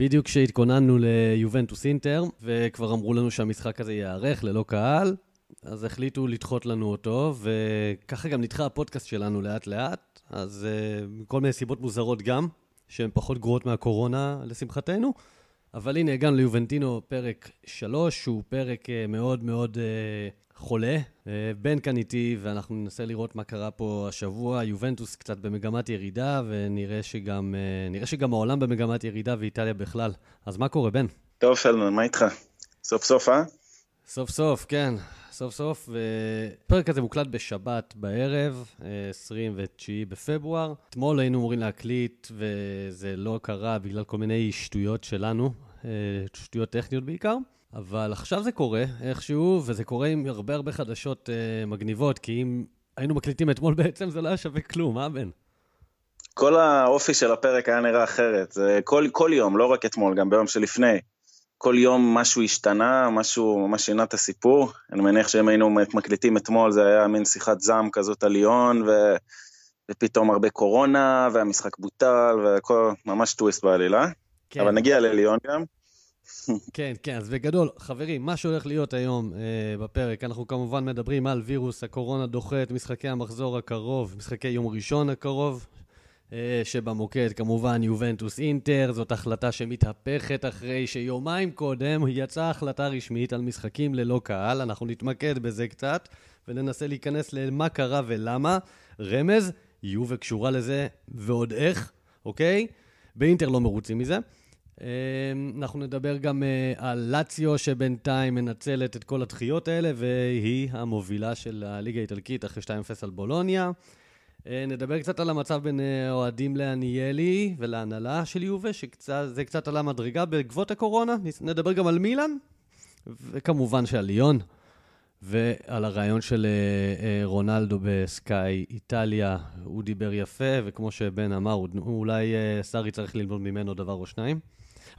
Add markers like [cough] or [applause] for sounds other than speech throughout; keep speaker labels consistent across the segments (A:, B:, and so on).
A: בדיוק כשהתכוננו ליובנטוס אינטר, וכבר אמרו לנו שהמשחק הזה ייערך ללא קהל, אז החליטו לדחות לנו אותו, וככה גם נדחה הפודקאסט שלנו לאט-לאט, אז uh, כל מיני סיבות מוזרות גם, שהן פחות גרועות מהקורונה, לשמחתנו. אבל הנה, הגענו ליובנטינו פרק 3, שהוא פרק uh, מאוד מאוד uh, חולה. Uh, בן כאן איתי, ואנחנו ננסה לראות מה קרה פה השבוע. יובנטוס קצת במגמת ירידה, ונראה שגם, uh, שגם העולם במגמת ירידה, ואיטליה בכלל. אז מה קורה, בן?
B: טוב, שלמן, מה איתך? סוף סוף, אה?
A: סוף סוף, כן. סוף סוף, והפרק הזה מוקלט בשבת בערב, 29 בפברואר. אתמול היינו אמורים להקליט, וזה לא קרה בגלל כל מיני שטויות שלנו, אה, שטויות טכניות בעיקר. אבל עכשיו זה קורה איכשהו, וזה קורה עם הרבה הרבה חדשות uh, מגניבות, כי אם היינו מקליטים אתמול [laughs] בעצם זה לא היה שווה כלום, אה בן?
B: כל האופי של הפרק היה נראה אחרת, כל, כל יום, לא רק אתמול, גם ביום שלפני. כל יום משהו השתנה, משהו ממש שינה את הסיפור. אני מניח שאם היינו מקליטים אתמול זה היה מין שיחת זעם כזאת על ליון, ו... ופתאום הרבה קורונה, והמשחק בוטל, והכל ממש טוויסט בעלילה. כן. אבל נגיע לליון גם.
A: כן, כן, אז בגדול, חברים, מה שהולך להיות היום אה, בפרק, אנחנו כמובן מדברים על וירוס הקורונה דוחה את משחקי המחזור הקרוב, משחקי יום ראשון הקרוב, אה, שבמוקד כמובן יובנטוס אינטר, זאת החלטה שמתהפכת אחרי שיומיים קודם יצאה החלטה רשמית על משחקים ללא קהל. אנחנו נתמקד בזה קצת וננסה להיכנס למה קרה ולמה. רמז, יובה קשורה לזה ועוד איך, אוקיי? באינטר לא מרוצים מזה. אה, אנחנו נדבר גם אה, על לאציו, שבינתיים מנצלת את כל הדחיות האלה, והיא המובילה של הליגה האיטלקית אחרי 2-0 על בולוניה. אה, נדבר קצת על המצב בין אה, אוהדים לאניאלי ולהנהלה של יובה, שזה קצת עלה מדרגה בעקבות הקורונה. נדבר גם על מילאן, וכמובן שעל ליון, ועל הרעיון של רונלדו בסקאי איטליה. הוא דיבר יפה, וכמו שבן אמר, אולי סארי צריך ללמוד ממנו דבר או שניים.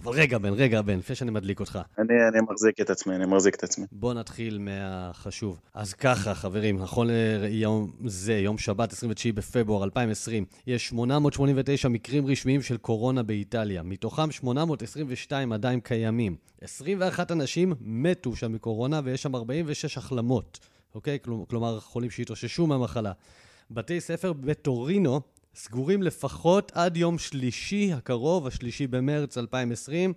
A: אבל רגע, בן, רגע, בן, לפני שאני מדליק אותך.
B: אני, אני מחזיק את עצמי, אני מחזיק את עצמי.
A: בוא נתחיל מהחשוב. אז ככה, חברים, נכון ליום זה, יום שבת, 29 בפברואר 2020, יש 889 מקרים רשמיים של קורונה באיטליה. מתוכם 822 עדיין קיימים. 21 אנשים מתו שם מקורונה, ויש שם 46 החלמות. אוקיי? כלומר, חולים שהתאוששו מהמחלה. בתי ספר בטורינו סגורים לפחות עד יום שלישי הקרוב, השלישי במרץ 2020.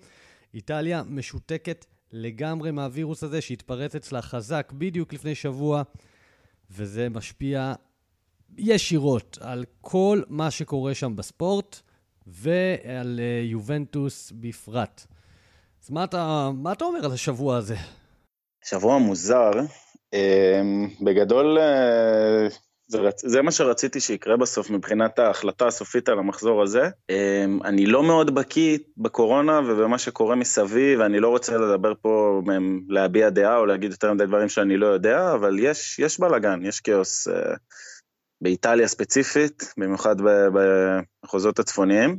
A: איטליה משותקת לגמרי מהווירוס הזה שהתפרץ אצלה חזק בדיוק לפני שבוע, וזה משפיע ישירות על כל מה שקורה שם בספורט ועל uh, יובנטוס בפרט. אז מה אתה, מה אתה אומר על השבוע הזה?
B: שבוע מוזר. Uh, בגדול, uh, זה, רצ... זה מה שרציתי שיקרה בסוף מבחינת ההחלטה הסופית על המחזור הזה. אמ, אני לא מאוד בקיא בקורונה ובמה שקורה מסביב, ואני לא רוצה לדבר פה, להביע דעה או להגיד יותר מדי דברים שאני לא יודע, אבל יש, יש בלאגן, יש כאוס אה, באיטליה ספציפית, במיוחד במחוזות הצפוניים.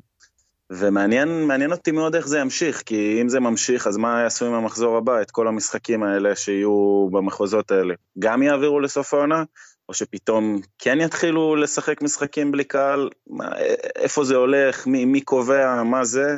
B: ומעניין אותי מאוד איך זה ימשיך, כי אם זה ממשיך, אז מה יעשו עם המחזור הבא, את כל המשחקים האלה שיהיו במחוזות האלה? גם יעבירו לסוף העונה, או שפתאום כן יתחילו לשחק משחקים בלי קהל? מה, איפה זה הולך? מי, מי קובע? מה זה?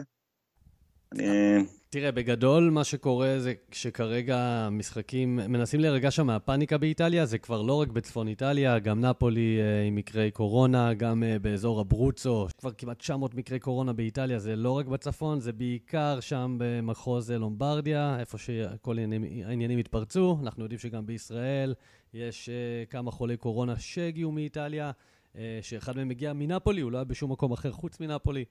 A: אני... תראה, בגדול מה שקורה זה שכרגע משחקים, מנסים להירגע שם מהפאניקה באיטליה, זה כבר לא רק בצפון איטליה, גם נפולי אה, עם מקרי קורונה, גם אה, באזור אברוצו, כבר כמעט 900 מקרי קורונה באיטליה, זה לא רק בצפון, זה בעיקר שם במחוז לומברדיה, איפה שכל העניינים התפרצו. אנחנו יודעים שגם בישראל יש אה, כמה חולי קורונה שהגיעו מאיטליה, שאחד מהם הגיע מנפולי, הוא לא היה בשום מקום אחר חוץ מנפולי.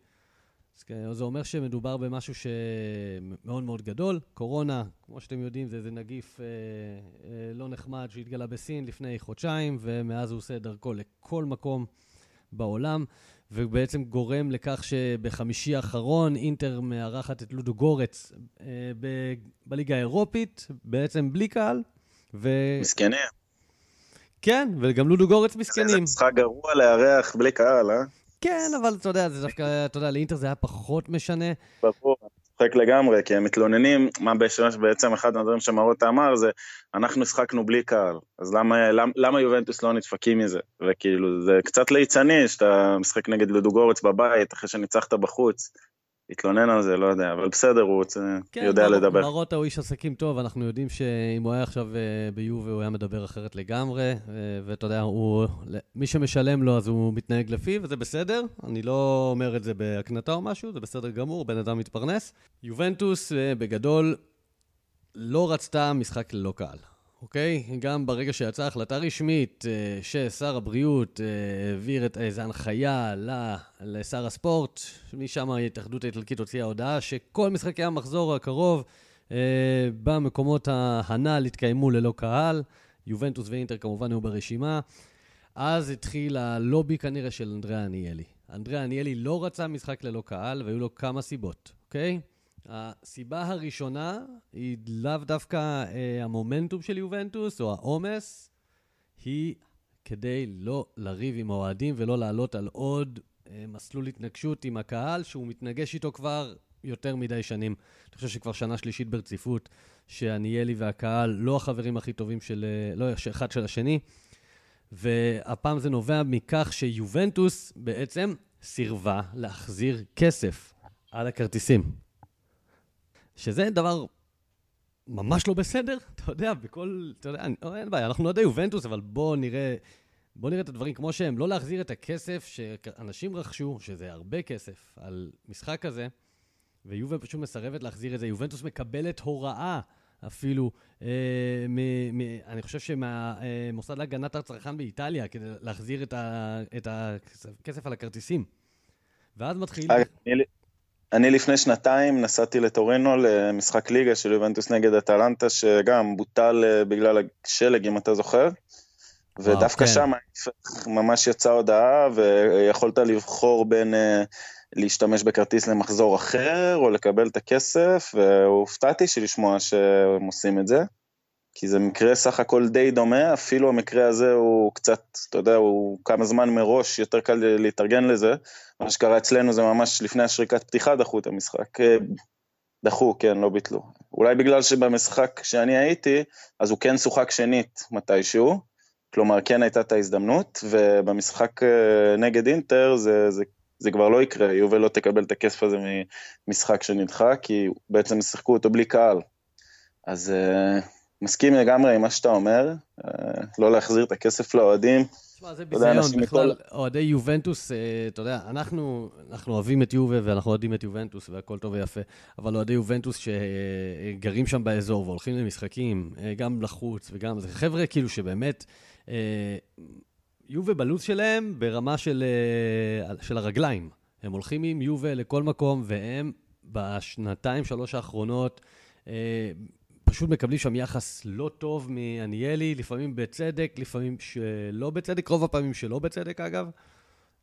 A: כן, זה אומר שמדובר במשהו שמאוד מאוד גדול. קורונה, כמו שאתם יודעים, זה איזה נגיף אה, אה, לא נחמד שהתגלה בסין לפני חודשיים, ומאז הוא עושה את דרכו לכל מקום בעולם, ובעצם גורם לכך שבחמישי האחרון אינטר מארחת את לודו גורץ אה, ב- בליגה האירופית, בעצם בלי קהל.
B: ו... מסכנים.
A: כן, וגם לודו גורץ מסכנים. זה
B: משחק גרוע לארח בלי קהל, אה?
A: כן, אבל אתה יודע, זה דווקא, אתה יודע, לאינטר זה היה פחות משנה.
B: ברור, צוחק לגמרי, כי הם מתלוננים, מה בעצם אחד מהדברים שמרוטה אמר זה, אנחנו שחקנו בלי קהל, אז למה, למה, למה יובנטוס לא נדפקים מזה? וכאילו, זה קצת ליצני שאתה משחק נגד לודוגורץ בבית, אחרי שניצחת בחוץ. התלונן על זה, לא יודע, אבל בסדר, הוא כן, יודע
A: מר,
B: לדבר.
A: מרוטה הוא איש עסקים טוב, אנחנו יודעים שאם הוא היה עכשיו אה, ביובה, הוא היה מדבר אחרת לגמרי, אה, ואתה יודע, הוא, מי שמשלם לו, אז הוא מתנהג לפיו, וזה בסדר. אני לא אומר את זה בהקנטה או משהו, זה בסדר גמור, בן אדם מתפרנס. יובנטוס, אה, בגדול, לא רצתה משחק ללא קהל. אוקיי? גם ברגע שיצאה החלטה רשמית אה, ששר הבריאות אה, העביר את איזו הנחיה לשר הספורט, משם ההתאחדות האיטלקית הוציאה הודעה שכל משחקי המחזור הקרוב אה, במקומות הנ"ל יתקיימו ללא קהל. יובנטוס ואינטר כמובן היו ברשימה. אז התחיל הלובי כנראה של אנדריאה עניאלי. אנדריאה עניאלי לא רצה משחק ללא קהל, והיו לו כמה סיבות, אוקיי? הסיבה הראשונה היא לאו דווקא אה, המומנטום של יובנטוס או העומס, היא כדי לא לריב עם האוהדים ולא לעלות על עוד אה, מסלול התנגשות עם הקהל שהוא מתנגש איתו כבר יותר מדי שנים. אני חושב שכבר שנה שלישית ברציפות, שעניאלי והקהל לא החברים הכי טובים של... אה, לא, אחד של השני. והפעם זה נובע מכך שיובנטוס בעצם סירבה להחזיר כסף על הכרטיסים. שזה דבר ממש לא בסדר, [laughs] אתה יודע, בכל, אתה יודע, אין בעיה, אנחנו לא יודע יובנטוס, אבל בואו נראה, בואו נראה את הדברים כמו שהם. לא להחזיר את הכסף שאנשים רכשו, שזה הרבה כסף, על משחק כזה, ויובל פשוט מסרבת להחזיר את זה. יובנטוס מקבלת הוראה אפילו, אה, מ, מ, אני חושב שמהמוסד אה, להגנת הצרכן באיטליה, כדי להחזיר את, ה, את הכסף על הכרטיסים. ואז מתחיל...
B: אני לפני שנתיים נסעתי לטורינו למשחק ליגה של יובנטוס נגד אטלנטה, שגם בוטל אה, בגלל השלג, אם אתה זוכר. ודווקא כן. שם ממש יצאה הודעה, ויכולת לבחור בין uh, להשתמש בכרטיס למחזור אחר, או לקבל את הכסף, והופתעתי לשמוע שהם עושים את זה. כי זה מקרה סך הכל די דומה, אפילו המקרה הזה הוא קצת, אתה יודע, הוא כמה זמן מראש, יותר קל להתארגן לזה. מה שקרה אצלנו זה ממש לפני השריקת פתיחה דחו את המשחק. אה, דחו, כן, לא ביטלו. אולי בגלל שבמשחק שאני הייתי, אז הוא כן שוחק שנית מתישהו, כלומר כן הייתה את ההזדמנות, ובמשחק אה, נגד אינטר זה, זה, זה כבר לא יקרה, יובל לא תקבל את הכסף הזה ממשחק שנדחה, כי בעצם שיחקו אותו בלי קהל. אז אה, מסכים לגמרי עם מה שאתה אומר, אה, לא להחזיר את הכסף לאוהדים.
A: תשמע, זה ביזיון, בכלל, אוהדי יובנטוס, אה, אתה יודע, אנחנו, אנחנו אוהבים את יובה ואנחנו אוהדים את יובנטוס והכל טוב ויפה, אבל אוהדי יובנטוס שגרים שם באזור והולכים למשחקים, אה, גם לחוץ וגם, זה חבר'ה כאילו שבאמת, יובה בלו"ז שלהם ברמה של, של הרגליים. הם הולכים עם יובה לכל מקום, והם בשנתיים, שלוש האחרונות, פשוט מקבלים שם יחס לא טוב מעניאלי, לפעמים בצדק, לפעמים שלא בצדק, רוב הפעמים שלא בצדק אגב,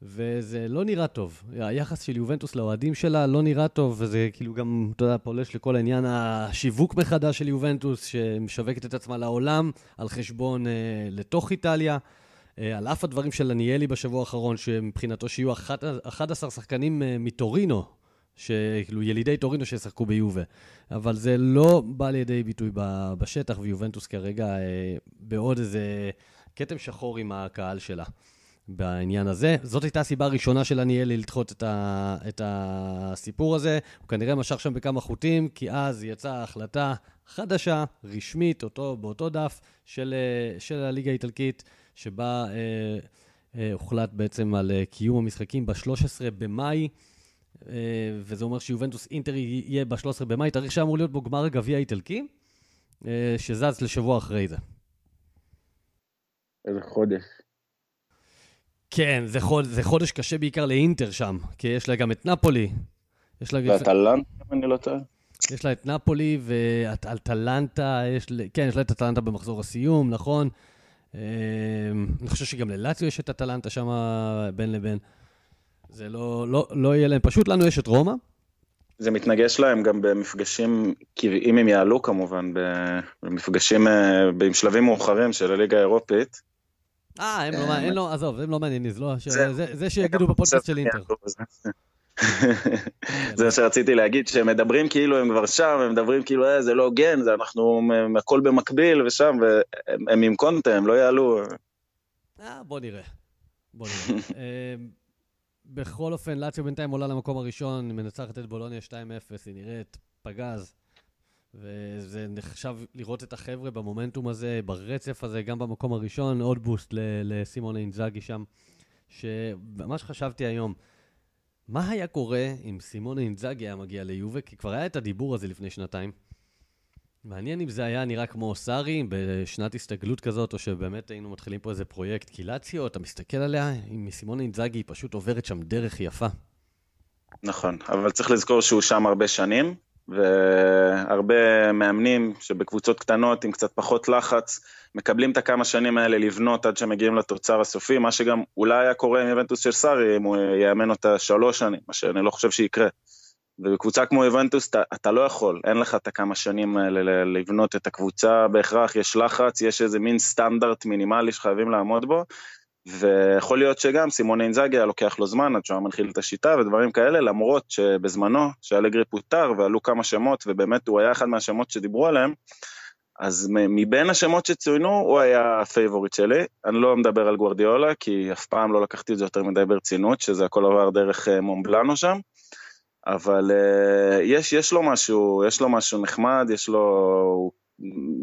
A: וזה לא נראה טוב. היחס של יובנטוס לאוהדים שלה לא נראה טוב, וזה כאילו גם, אתה יודע, פולש לכל העניין השיווק מחדש של יובנטוס, שמשווקת את עצמה לעולם על חשבון אה, לתוך איטליה. אה, על אף הדברים של עניאלי בשבוע האחרון, שמבחינתו שיהיו 11 שחקנים אה, מטורינו, שכאילו ילידי טורינו שישחקו ביובה. אבל זה לא בא לידי ביטוי בשטח, ויובנטוס כרגע אה, בעוד איזה כתם שחור עם הקהל שלה. בעניין הזה. זאת הייתה הסיבה הראשונה של עניאלי לדחות את, ה, את הסיפור הזה. הוא כנראה משך שם בכמה חוטים, כי אז יצאה החלטה חדשה, רשמית, אותו, באותו דף של, אה, של הליגה האיטלקית, שבה אה, אה, הוחלט בעצם על אה, קיום המשחקים ב-13 במאי. אה, וזה אומר שיובנטוס אינטר יהיה ב-13 במאי, תאריך שאמור להיות בו גמר הגביע האיטלקי, אה, שזז לשבוע אחרי זה.
B: איזה חודש.
A: כן, זה, חוד, זה חודש קשה בעיקר לאינטר שם, כי יש לה גם את נפולי.
B: יש לה... ואטלנטה, אם אני לא טועה.
A: יש לה את נפולי ואטלנטה, יש... כן, יש לה את אטלנטה במחזור הסיום, נכון. אה, אני חושב שגם ללאציו יש את אטלנטה שם בין לבין. זה לא, לא, לא יהיה להם, פשוט לנו יש את רומא.
B: זה מתנגש להם גם במפגשים, אם הם יעלו כמובן, במפגשים, אה, עם שלבים מאוחרים של הליגה האירופית.
A: אה, הם לא, אין לו, עזוב, הם לא מעניינים, זה לא, זה שיגידו בפודקאסט של אינטר. [laughs]
B: זה מה שרציתי להגיד, שהם מדברים כאילו הם כבר שם, הם מדברים כאילו, אה, זה לא הוגן, זה אנחנו הכל במקביל ושם, והם עם קונטה, הם לא יעלו.
A: אה, בוא נראה. בוא נראה. [laughs] בכל אופן, לאציו בינתיים עולה למקום הראשון, מנצחת את בולוניה 2-0, היא נראית פגז. וזה נחשב לראות את החבר'ה במומנטום הזה, ברצף הזה, גם במקום הראשון, עוד בוסט לסימון אינזאגי שם. שממש חשבתי היום, מה היה קורה אם סימון אינזאגי היה מגיע ליובה? כי כבר היה את הדיבור הזה לפני שנתיים. מעניין אם זה היה נראה כמו סארי בשנת הסתגלות כזאת, או שבאמת היינו מתחילים פה איזה פרויקט קילציו, אתה מסתכל עליה, עם סימון אינזאגי היא פשוט עוברת שם דרך יפה.
B: נכון, אבל צריך לזכור שהוא שם הרבה שנים, והרבה מאמנים שבקבוצות קטנות עם קצת פחות לחץ, מקבלים את הכמה שנים האלה לבנות עד שמגיעים לתוצר הסופי, מה שגם אולי היה קורה עם איבנטוס של סארי, אם הוא יאמן אותה שלוש שנים, מה שאני לא חושב שיקרה. ובקבוצה כמו איבנטוס אתה, אתה לא יכול, אין לך את הכמה שנים האלה לבנות את הקבוצה בהכרח, יש לחץ, יש איזה מין סטנדרט מינימלי שחייבים לעמוד בו, ויכול להיות שגם סימונה אינזאגי היה לוקח לו זמן עד שהוא היה מנחיל את השיטה ודברים כאלה, למרות שבזמנו, שאלגרי פוטר ועלו כמה שמות, ובאמת הוא היה אחד מהשמות שדיברו עליהם, אז מבין השמות שצוינו, הוא היה הפייבוריט שלי. אני לא מדבר על גוורדיאולה, כי אף פעם לא לקחתי את זה יותר מדי ברצינות, שזה הכל עבר דרך אה, מומבלאנו שם. אבל uh, יש, יש לו משהו, יש לו משהו נחמד, יש לו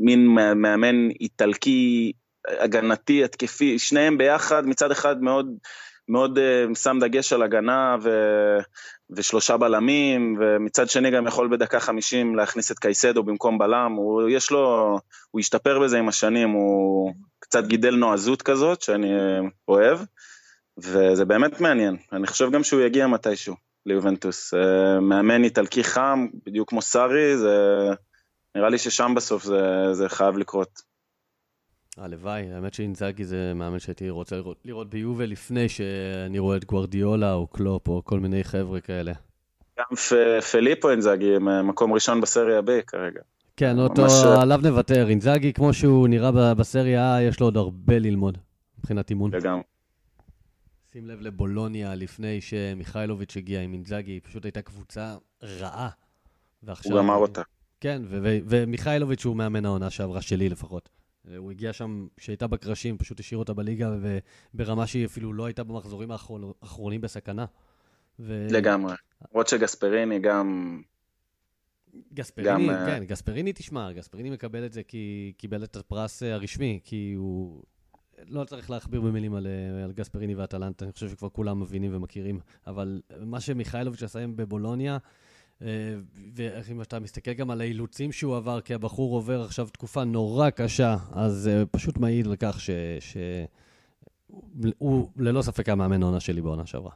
B: מין מאמן איטלקי, הגנתי, התקפי, שניהם ביחד, מצד אחד מאוד, מאוד uh, שם דגש על הגנה ו, ושלושה בלמים, ומצד שני גם יכול בדקה חמישים להכניס את קייסדו במקום בלם, הוא יש לו, הוא השתפר בזה עם השנים, הוא קצת גידל נועזות כזאת, שאני אוהב, וזה באמת מעניין, אני חושב גם שהוא יגיע מתישהו. ליובנטוס. אה, מאמן איטלקי חם, בדיוק כמו סארי, זה... נראה לי ששם בסוף זה, זה חייב לקרות.
A: הלוואי, האמת שאינזאגי זה מאמן שהייתי רוצה לראות, לראות ביובל לפני שאני רואה את גוורדיולה או קלופ או כל מיני חבר'ה כאלה.
B: גם פ, פליפו אינזאגי, מקום ראשון בסריה B כרגע.
A: כן, אותו, ממש... עליו נוותר. אינזאגי, כמו שהוא נראה בסריה A, יש לו עוד הרבה ללמוד מבחינת אימון.
B: לגמרי.
A: שים לב לבולוניה לפני שמיכאילוביץ' הגיע עם אינזאגי, היא פשוט הייתה קבוצה רעה.
B: ועכשיו... הוא גמר אותה.
A: כן, ומיכאילוביץ' הוא מאמן העונה שעברה שלי לפחות. הוא הגיע שם, כשהייתה בקרשים, פשוט השאיר אותה בליגה, וברמה שהיא אפילו לא הייתה במחזורים האחרונים בסכנה.
B: ו... לגמרי. למרות שגספריני גם...
A: גספריני, גם... כן, גספריני תשמע, גספריני מקבל את זה כי קיבל את הפרס הרשמי, כי הוא לא צריך להכביר במילים על, אה, על גספריני ואטלנטה, אני חושב שכבר כולם מבינים ומכירים. אבל מה שמיכאלוביץ' עשה עם בבולוניה, אה, ואם אתה מסתכל גם על האילוצים שהוא עבר, כי הבחור עובר עכשיו תקופה נורא קשה, אז אה, פשוט מעיד לכך שהוא ללא ספק המאמן העונה שלי בעונה שעברה.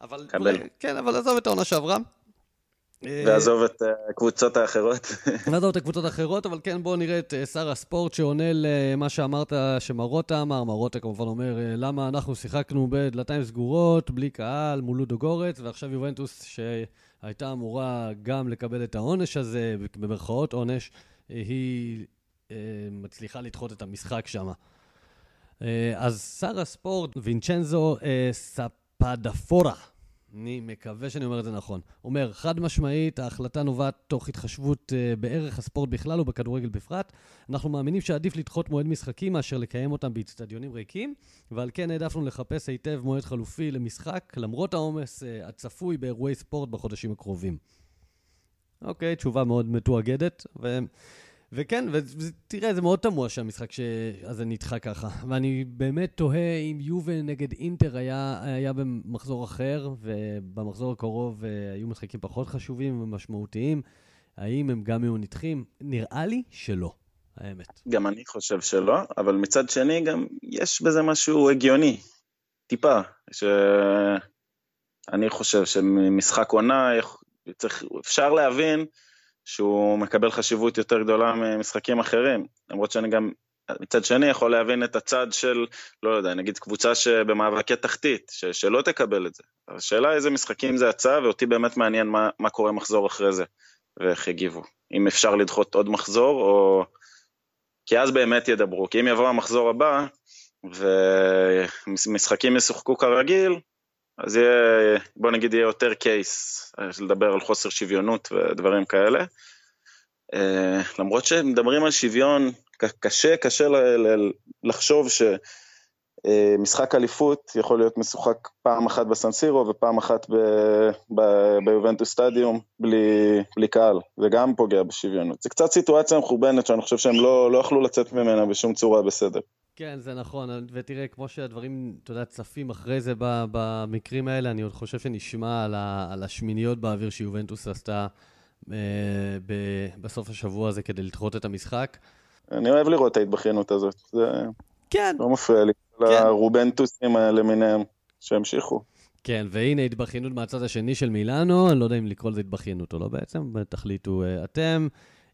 A: אבל, קבל. כן, אבל עזוב את העונה שעברה.
B: אה, ועזוב את הקבוצות האחרות. [laughs]
A: ועזוב את הקבוצות האחרות, אבל כן, בואו נראה את אה, שר הספורט שעונה למה שאמרת שמרוטה אמר. מרוטה כמובן אומר, אה, למה אנחנו שיחקנו בדלתיים סגורות, בלי קהל, מול לודו גורץ, ועכשיו יובנטוס, שהייתה אמורה גם לקבל את העונש הזה, במרכאות עונש, היא מצליחה לדחות את המשחק שם. אז שר הספורט, וינצ'נזו ספדפורה. אני מקווה שאני אומר את זה נכון. אומר, חד משמעית, ההחלטה נובעת תוך התחשבות uh, בערך הספורט בכלל ובכדורגל בפרט. אנחנו מאמינים שעדיף לדחות מועד משחקים מאשר לקיים אותם באצטדיונים ריקים, ועל כן העדפנו לחפש היטב מועד חלופי למשחק, למרות העומס uh, הצפוי באירועי ספורט בחודשים הקרובים. אוקיי, תשובה מאוד מתואגדת, ו... וכן, ותראה, זה מאוד תמוה שהמשחק הזה נדחה ככה. ואני באמת תוהה אם יובל נגד אינטר היה, היה במחזור אחר, ובמחזור הקרוב אה, היו משחקים פחות חשובים ומשמעותיים, האם הם גם היו נדחים? נראה לי שלא, האמת.
B: גם אני חושב שלא, אבל מצד שני גם יש בזה משהו הגיוני, טיפה, שאני חושב שמשחק עונה, צריך, אפשר להבין שהוא מקבל חשיבות יותר גדולה ממשחקים אחרים, למרות שאני גם מצד שני יכול להבין את הצד של, לא יודע, נגיד קבוצה שבמאבקי תחתית, ש, שלא תקבל את זה. השאלה איזה משחקים זה יצא, ואותי באמת מעניין מה, מה קורה מחזור אחרי זה, ואיך יגיבו. אם אפשר לדחות עוד מחזור, או... כי אז באמת ידברו, כי אם יבוא המחזור הבא, ומשחקים ישוחקו כרגיל, אז יהיה, בוא נגיד יהיה יותר קייס, לדבר על חוסר שוויונות ודברים כאלה. אה, למרות שמדברים על שוויון, קשה, קשה לחשוב אה, משחק אליפות יכול להיות משוחק פעם אחת בסנסירו ופעם אחת ביובנטוס סטדיום בלי, בלי קהל, זה גם פוגע בשוויונות. זה קצת סיטואציה מחורבנת שאני חושב שהם לא, לא יכלו לצאת ממנה בשום צורה בסדר.
A: כן, זה נכון, ותראה, כמו שהדברים, אתה יודע, צפים אחרי זה במקרים האלה, אני עוד חושב שנשמע על, ה, על השמיניות באוויר שיובנטוס עשתה אה, ב, בסוף השבוע הזה כדי לדחות את המשחק.
B: אני אוהב לראות את ההתבכיינות הזאת, זה
A: כן.
B: לא מפריע לי. כן. היובנטוסים למיניהם, שימשיכו.
A: כן, והנה התבכיינות מהצד השני של מילאנו, אני לא יודע אם לקרוא לזה התבכיינות או לא בעצם, תחליטו uh, אתם.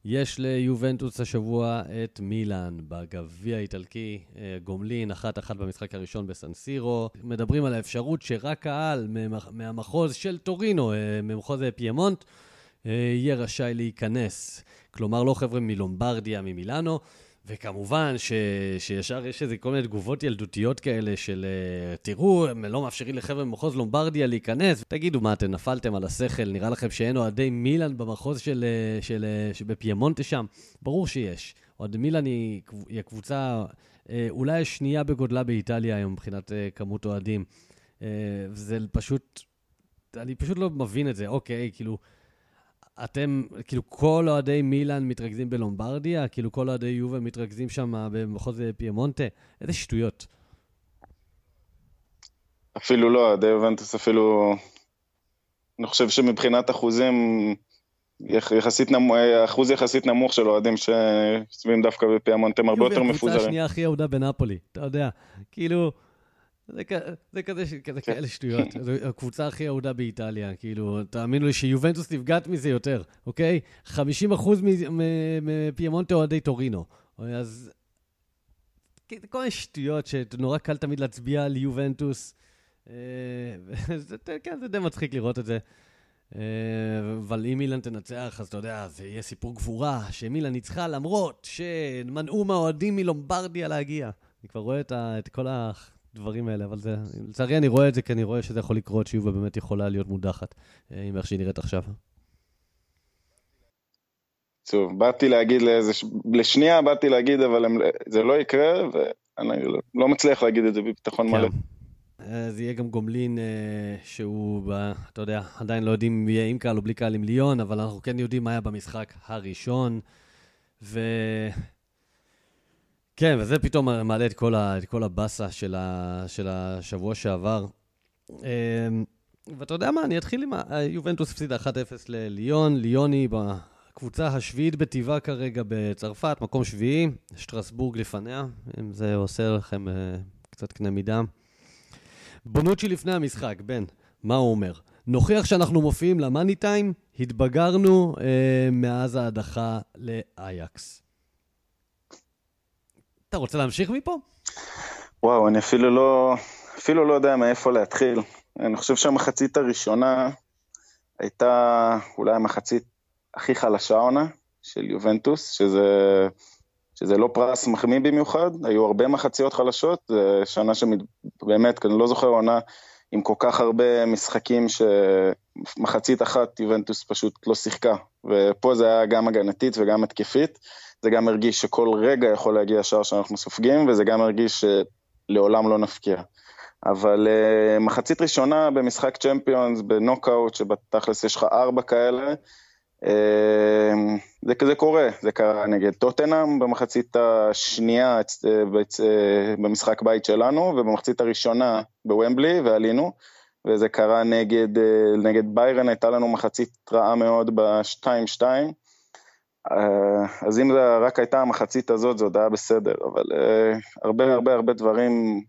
A: יש ליובנטוס השבוע את מילאן בגביע האיטלקי, uh, גומלין, אחת-אחת במשחק הראשון בסן סירו. מדברים על האפשרות שרק קהל מהמחוז של טורינו, uh, ממחוז פיימונט, uh, יהיה רשאי להיכנס. כלומר, לא חבר'ה מלומברדיה, ממילאנו. וכמובן ש, שישר יש איזה כל מיני תגובות ילדותיות כאלה של אה, תראו, הם לא מאפשרים לחבר'ה ממחוז לומברדיה להיכנס. תגידו, מה, אתם נפלתם על השכל? נראה לכם שאין אוהדי מילאן במחוז של, אה, של, אה, שבפיימונטה שם? ברור שיש. אוהד מילאן היא, הקבוצה אולי השנייה בגודלה באיטליה היום מבחינת כמות אוהדים. זה פשוט, אני פשוט לא מבין את זה. אוקיי, כאילו... אתם, כאילו, כל אוהדי מילאן מתרכזים בלומברדיה? כאילו, כל אוהדי יובה מתרכזים שם במחוז פיימונטה? איזה שטויות.
B: אפילו לא, אוהדי יובנטוס אפילו... אני חושב שמבחינת אחוזים, יחסית נמוך, אחוז יחסית נמוך של אוהדים שסביבים דווקא בפיימונטה הם הרבה יותר מפוזרים. יובה
A: הקבוצה השנייה הכי אהודה בנפולי, אתה יודע. כאילו... זה, זה כזה, כזה כן. כאלה שטויות. [laughs] זו הקבוצה הכי אהודה באיטליה, כאילו, תאמינו לי שיובנטוס נפגעת מזה יותר, אוקיי? 50% מפיימונטה אוהדי טורינו. אז כל מיני שטויות שנורא קל תמיד להצביע על יובנטוס. אה, [laughs] כן, זה די מצחיק לראות את זה. אה, אבל אם מילן תנצח, אז אתה יודע, זה יהיה סיפור גבורה, שמילן ניצחה למרות שמנעו מהאוהדים מלומברדיה להגיע. אני כבר רואה את כל ה... הדברים האלה, אבל זה, לצערי אני רואה את זה, כי אני רואה שזה יכול לקרות, שיובה באמת יכולה להיות מודחת, אה, עם איך שהיא נראית עכשיו.
B: טוב, באתי להגיד לאיזה, לשנייה באתי להגיד, אבל הם, זה לא יקרה, ואני לא, לא מצליח להגיד את זה בביטחון כן. מלא.
A: אה, זה יהיה גם גומלין אה, שהוא, אתה יודע, עדיין לא יודעים אם יהיה עם קהל או בלי קהל עם ליון, אבל אנחנו כן יודעים מה היה במשחק הראשון. ו... כן, וזה פתאום מעלה את כל, ה, הבאסה של, ה, של השבוע שעבר. אמ, ואתה יודע מה, אני אתחיל עם היובנטוס הפסידה 1-0 לליון, ליוני בקבוצה השביעית בטבעה כרגע בצרפת, מקום שביעי, שטרסבורג לפניה, אם זה עושה לכם uh, קצת קנה מידה. בונוצ'י לפני המשחק, בן, מה הוא אומר? נוכיח שאנחנו מופיעים למאני טיים, התבגרנו uh, מאז ההדחה לאייקס. אתה רוצה להמשיך מפה?
B: וואו, אני אפילו לא, אפילו לא יודע מאיפה להתחיל. אני חושב שהמחצית הראשונה הייתה אולי המחצית הכי חלשה עונה של יובנטוס, שזה, שזה לא פרס מחמיא במיוחד, היו הרבה מחציות חלשות, זו שנה שבאמת, אני לא זוכר עונה עם כל כך הרבה משחקים שמחצית אחת יובנטוס פשוט לא שיחקה, ופה זה היה גם הגנתית וגם התקפית. זה גם הרגיש שכל רגע יכול להגיע שער שאנחנו סופגים, וזה גם הרגיש שלעולם לא נפקיע. אבל uh, מחצית ראשונה במשחק צ'מפיונס, בנוקאוט, שבתכלס יש לך ארבע כאלה, uh, זה, זה קורה, זה קרה נגד טוטנאם במחצית השנייה uh, במשחק בית שלנו, ובמחצית הראשונה בוומבלי, ועלינו, וזה קרה נגד, uh, נגד ביירן, הייתה לנו מחצית רעה מאוד ב-2-2. אה, אז אם זה רק הייתה המחצית הזאת, זה עוד היה בסדר, אבל uh, הרבה הרבה הרבה דברים,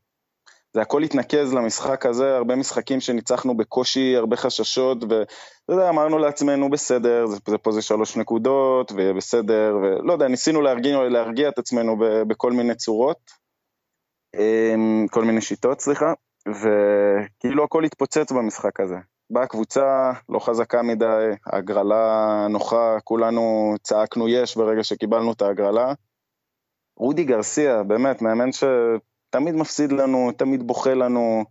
B: זה הכל התנקז למשחק הזה, הרבה משחקים שניצחנו בקושי, הרבה חששות, ואתה יודע, אמרנו לעצמנו, בסדר, זה, זה פה זה שלוש נקודות, ויהיה בסדר, ולא יודע, ניסינו להרגיע, להרגיע את עצמנו ב, בכל מיני צורות, um, כל מיני שיטות, סליחה, וכאילו הכל התפוצץ במשחק הזה. באה קבוצה לא חזקה מדי, הגרלה נוחה, כולנו צעקנו יש ברגע שקיבלנו את ההגרלה. רודי גרסיה, באמת, מאמן שתמיד מפסיד לנו, תמיד בוכה לנו,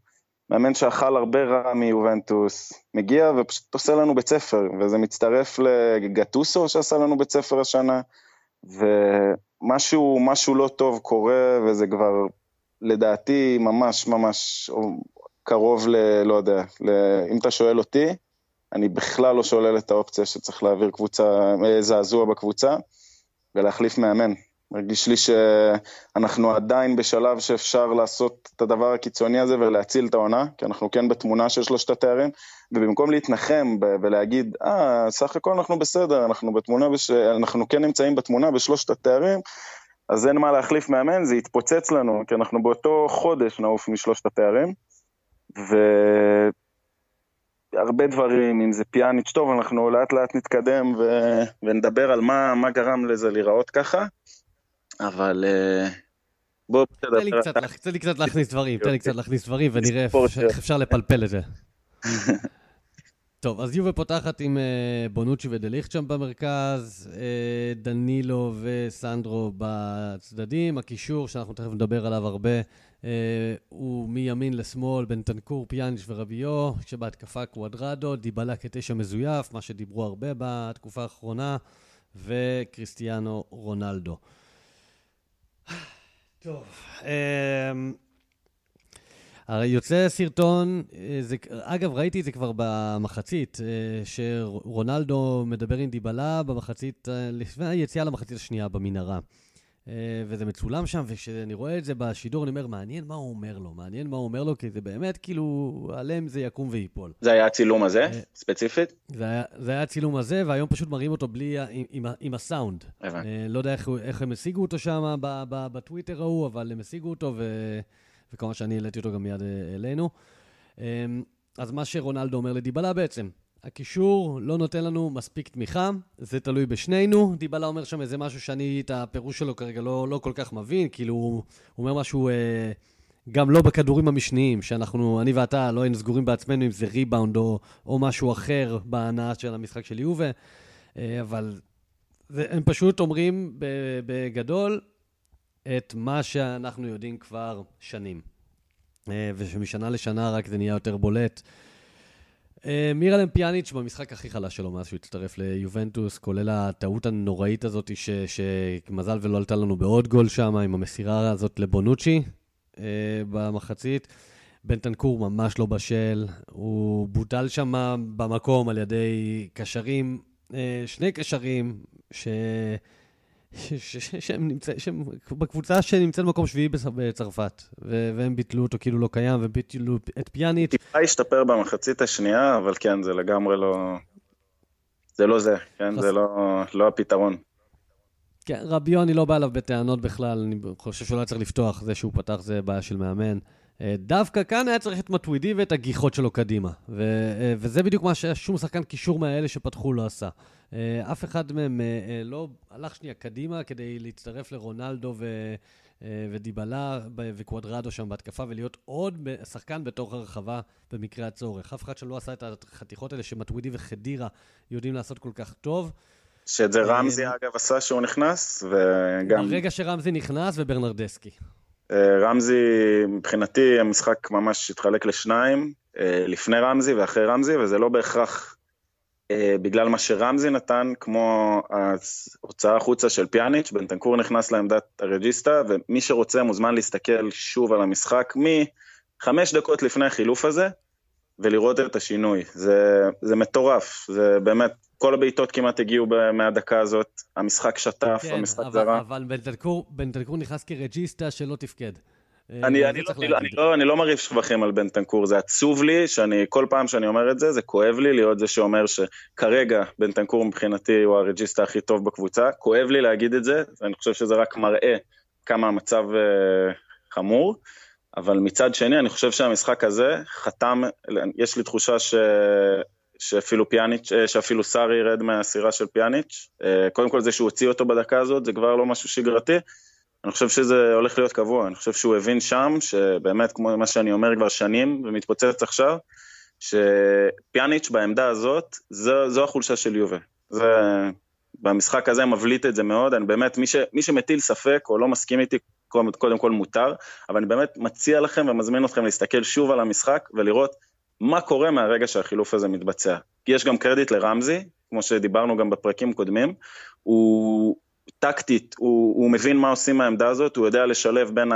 B: מאמן שאכל הרבה רע מיובנטוס, מגיע ופשוט עושה לנו בית ספר, וזה מצטרף לגטוסו שעשה לנו בית ספר השנה, ומשהו לא טוב קורה, וזה כבר לדעתי ממש ממש קרוב ל... לא יודע, ל, אם אתה שואל אותי, אני בכלל לא שולל את האופציה שצריך להעביר קבוצה, זעזוע בקבוצה ולהחליף מאמן. מרגיש לי שאנחנו עדיין בשלב שאפשר לעשות את הדבר הקיצוני הזה ולהציל את העונה, כי אנחנו כן בתמונה של שלושת התארים, ובמקום להתנחם ולהגיד, אה, סך הכל אנחנו בסדר, אנחנו בתמונה, בש... אנחנו כן נמצאים בתמונה בשלושת התארים, אז אין מה להחליף מאמן, זה יתפוצץ לנו, כי אנחנו באותו חודש נעוף משלושת התארים, והרבה דברים, אם זה פיאניץ' טוב, אנחנו לאט לאט נתקדם ו... ונדבר על מה, מה גרם לזה להיראות ככה. אבל אה, בואו
A: תן לי קצת להכניס דברים, תן לי קצת להכניס דברים ונראה איך אפשר לפלפל את זה. [laughs] טוב, אז יובה פותחת עם uh, בונוצ'י ודליכט שם במרכז, uh, דנילו וסנדרו בצדדים, הקישור, שאנחנו תכף נדבר עליו הרבה, הוא מימין לשמאל, בין טנקור, פיאניש ורביו, כשבהתקפה קוואדרדו, דיבלה כתשע מזויף, מה שדיברו הרבה בתקופה האחרונה, וקריסטיאנו רונלדו. טוב, אמ, הרי יוצא סרטון, אה, זה, אגב, ראיתי את זה כבר במחצית, אה, שרונלדו מדבר עם דיבלה במחצית, אה, לפני היציאה למחצית השנייה במנהרה. אה, וזה מצולם שם, וכשאני רואה את זה בשידור, אני אומר, מעניין מה הוא אומר לו, מעניין מה הוא אומר לו, כי זה באמת כאילו, עליהם זה יקום ויפול.
B: זה היה הצילום הזה, אה, ספציפית?
A: זה היה, זה היה הצילום הזה, והיום פשוט מראים אותו בלי, עם, עם, עם הסאונד. הבנתי. אה, לא יודע איך, איך הם השיגו אותו שם בטוויטר ההוא, אבל הם השיגו אותו, ו, וכמובן שאני העליתי אותו גם מיד אלינו. אז מה שרונלדו אומר לדיבלה בעצם, הקישור לא נותן לנו מספיק תמיכה, זה תלוי בשנינו. דיבלה אומר שם איזה משהו שאני, את הפירוש שלו כרגע לא, לא כל כך מבין, כאילו, הוא אומר משהו אה, גם לא בכדורים המשניים, שאנחנו, אני ואתה, לא היינו סגורים בעצמנו אם זה ריבאונד או, או משהו אחר בהנאה של המשחק של יובה, אה, אבל זה, הם פשוט אומרים בגדול את מה שאנחנו יודעים כבר שנים. אה, ושמשנה לשנה רק זה נהיה יותר בולט. אה, מירלם פיאניץ' במשחק הכי חלש שלו מאז שהוא הצטרף ליובנטוס, כולל הטעות הנוראית הזאת, שמזל ולא עלתה לנו בעוד גול שם, עם המסירה הזאת לבונוצ'י uh, במחצית. בן תנקור ממש לא בשל, הוא בוטל שם במקום על ידי קשרים, uh, שני קשרים, ש... שהם, נמצא, שהם בקבוצה שנמצאת במקום שביעי בצרפת, והם ביטלו אותו כאילו לא קיים, והם ביטלו את פיאניץ'.
B: טיפה השתפר במחצית השנייה, אבל כן, זה לגמרי לא... זה לא זה, כן? זה לא, לא הפתרון.
A: כן, רביו, אני לא בא אליו בטענות בכלל, אני חושב שהוא לא היה צריך לפתוח, זה שהוא פתח זה בעיה של מאמן. אה, דווקא כאן היה צריך את מטווידי ואת הגיחות שלו קדימה. ו- אה, וזה בדיוק מה ששום שחקן קישור מהאלה שפתחו לא עשה. אה, אף אחד מהם לא הלך שנייה קדימה כדי להצטרף לרונלדו ו- ודיבלה וקוודרדו שם בהתקפה ולהיות עוד שחקן בתוך הרחבה במקרה הצורך. אף אחד שלא עשה את החתיכות האלה שמטווידי וחדירה יודעים לעשות כל כך טוב.
B: שאת זה רמזי אגב עשה שהוא נכנס, וגם...
A: ברגע שרמזי נכנס וברנרדסקי.
B: אה, רמזי, מבחינתי המשחק ממש התחלק לשניים, אה, לפני רמזי ואחרי רמזי, וזה לא בהכרח אה, בגלל מה שרמזי נתן, כמו ההוצאה החוצה של פיאניץ', בנטנקור נכנס לעמדת הרג'יסטה, ומי שרוצה מוזמן להסתכל שוב על המשחק מחמש דקות לפני החילוף הזה, ולראות את השינוי. זה, זה מטורף, זה באמת כל הבעיטות כמעט הגיעו מהדקה הזאת, המשחק שטף, כן, המשחק אבל, זרה.
A: אבל בנטנקור נכנס כרג'יסטה שלא תפקד.
B: אה, אני, אני, לא, אני, לא, אני, לא, אני לא מרעיף שבחים על בן תנקור, זה עצוב לי, שאני, כל פעם שאני אומר את זה, זה כואב לי להיות זה שאומר שכרגע בן תנקור מבחינתי הוא הרג'יסטה הכי טוב בקבוצה, כואב לי להגיד את זה, ואני חושב שזה רק מראה כמה המצב uh, חמור, אבל מצד שני, אני חושב שהמשחק הזה חתם, יש לי תחושה ש... שאפילו פיאניץ', אה, שאפילו סארי ירד מהסירה של פיאניץ'. אה, קודם כל זה שהוא הוציא אותו בדקה הזאת, זה כבר לא משהו שגרתי. אני חושב שזה הולך להיות קבוע, אני חושב שהוא הבין שם, שבאמת, כמו מה שאני אומר כבר שנים, ומתפוצץ עכשיו, שפיאניץ' בעמדה הזאת, זו, זו החולשה של יובל. זה, במשחק הזה מבליט את זה מאוד, אני באמת, מי, ש, מי שמטיל ספק או לא מסכים איתי, קודם כל מותר, אבל אני באמת מציע לכם ומזמין אתכם להסתכל שוב על המשחק ולראות מה קורה מהרגע שהחילוף הזה מתבצע. כי יש גם קרדיט לרמזי, כמו שדיברנו גם בפרקים קודמים, הוא טקטית, הוא, הוא מבין מה עושים מהעמדה הזאת, הוא יודע לשלב בין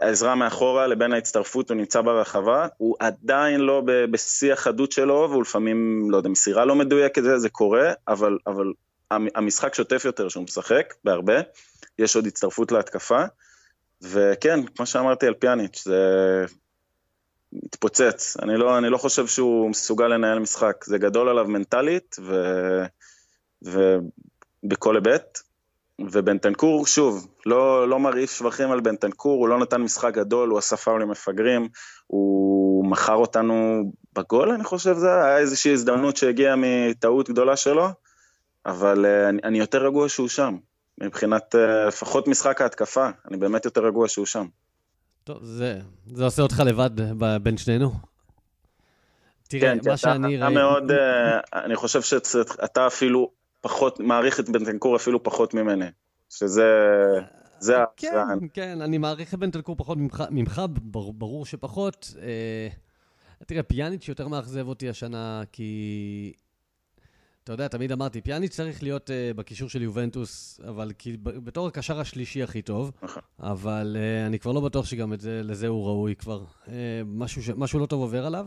B: העזרה מאחורה לבין ההצטרפות, הוא נמצא ברחבה, הוא עדיין לא בשיא החדות שלו, והוא לפעמים, לא יודע, מסירה לא מדויקת, זה, זה קורה, אבל, אבל המשחק שוטף יותר שהוא משחק, בהרבה, יש עוד הצטרפות להתקפה, וכן, כמו שאמרתי על פיאניץ', זה מתפוצץ. אני לא, אני לא חושב שהוא מסוגל לנהל משחק, זה גדול עליו מנטלית, ו... ובכל היבט. ובנטנקור, שוב, לא, לא מרעיף שבחים על בנטנקור, הוא לא נתן משחק גדול, הוא עשה פאולים מפגרים, הוא מכר אותנו בגול, אני חושב זה היה איזושהי הזדמנות שהגיעה מטעות גדולה שלו, אבל uh, אני, אני יותר רגוע שהוא שם, מבחינת uh, לפחות משחק ההתקפה, אני באמת יותר רגוע שהוא שם.
A: טוב, זה, זה עושה אותך לבד בין שנינו.
B: תראה, כן, מה שאני ראיתי... מאוד, uh, אני חושב שאתה אפילו פחות, מעריך את בנטנקור אפילו פחות ממני, שזה... זה
A: כן, הפרן. כן, אני מעריך את בנטנקור פחות ממך, ממך ברור, שפחות. אה, תראה, פיאניץ' יותר מאכזב אותי השנה, כי... אתה יודע, תמיד אמרתי, פיאניץ' צריך להיות uh, בקישור של יובנטוס, אבל כי בתור הקשר השלישי הכי טוב, נכון. אבל uh, אני כבר לא בטוח שגם זה, לזה הוא ראוי כבר. Uh, משהו, ש, משהו לא טוב עובר עליו.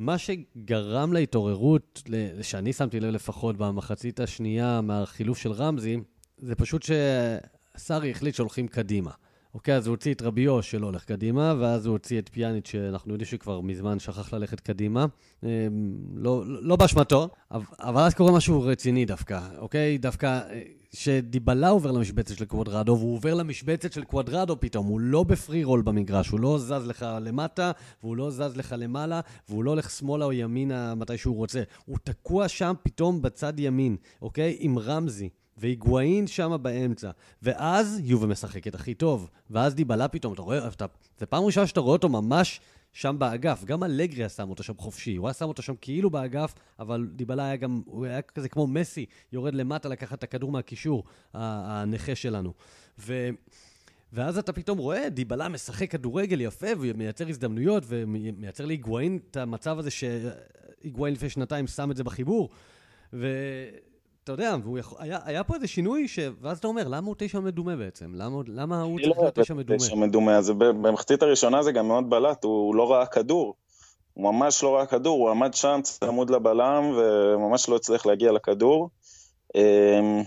A: מה שגרם להתעוררות, שאני שמתי לב לפחות במחצית השנייה מהחילוף של רמזי, זה פשוט שסארי החליט שהולכים קדימה. אוקיי, אז הוא הוציא את רביו שלא הולך קדימה, ואז הוא הוציא את פיאניץ' שאנחנו יודעים שכבר מזמן שכח ללכת קדימה. אמ, לא, לא באשמתו, אבל אז קורה משהו רציני דווקא, אוקיי? דווקא אה, שדיבלה עובר למשבצת של קוודרדו, והוא עובר למשבצת של קוודרדו פתאום, הוא לא בפרי רול במגרש, הוא לא זז לך למטה, והוא לא זז לך למעלה, והוא לא הולך שמאלה או ימינה מתי שהוא רוצה. הוא תקוע שם פתאום בצד ימין, אוקיי? עם רמזי. והיגואין שם באמצע. ואז יובה משחקת הכי טוב. ואז דיבלה פתאום, אתה רואה, אתה, זה פעם ראשונה שאתה רואה אותו ממש שם באגף. גם אלגריה שם אותו שם חופשי. הוא היה שם אותו שם כאילו באגף, אבל דיבלה היה גם, הוא היה כזה כמו מסי, יורד למטה לקחת את הכדור מהקישור, הנכה שלנו. ו... ואז אתה פתאום רואה, דיבלה משחק כדורגל יפה, ומייצר הזדמנויות, ומייצר להיגואין את המצב הזה שהיגואין לפני שנתיים שם את זה בחיבור. ו... אתה יודע, יכול, היה, היה פה איזה שינוי, ש... ואז אתה אומר, למה הוא תשע מדומה בעצם? למה, למה הוא צריך להיות תשע מדומה? תשע
B: מדומה, אז במחצית הראשונה זה גם מאוד בלט, הוא, הוא לא ראה כדור. הוא ממש לא ראה כדור, הוא עמד שם צמוד לבלם, וממש לא הצליח להגיע לכדור. אמ,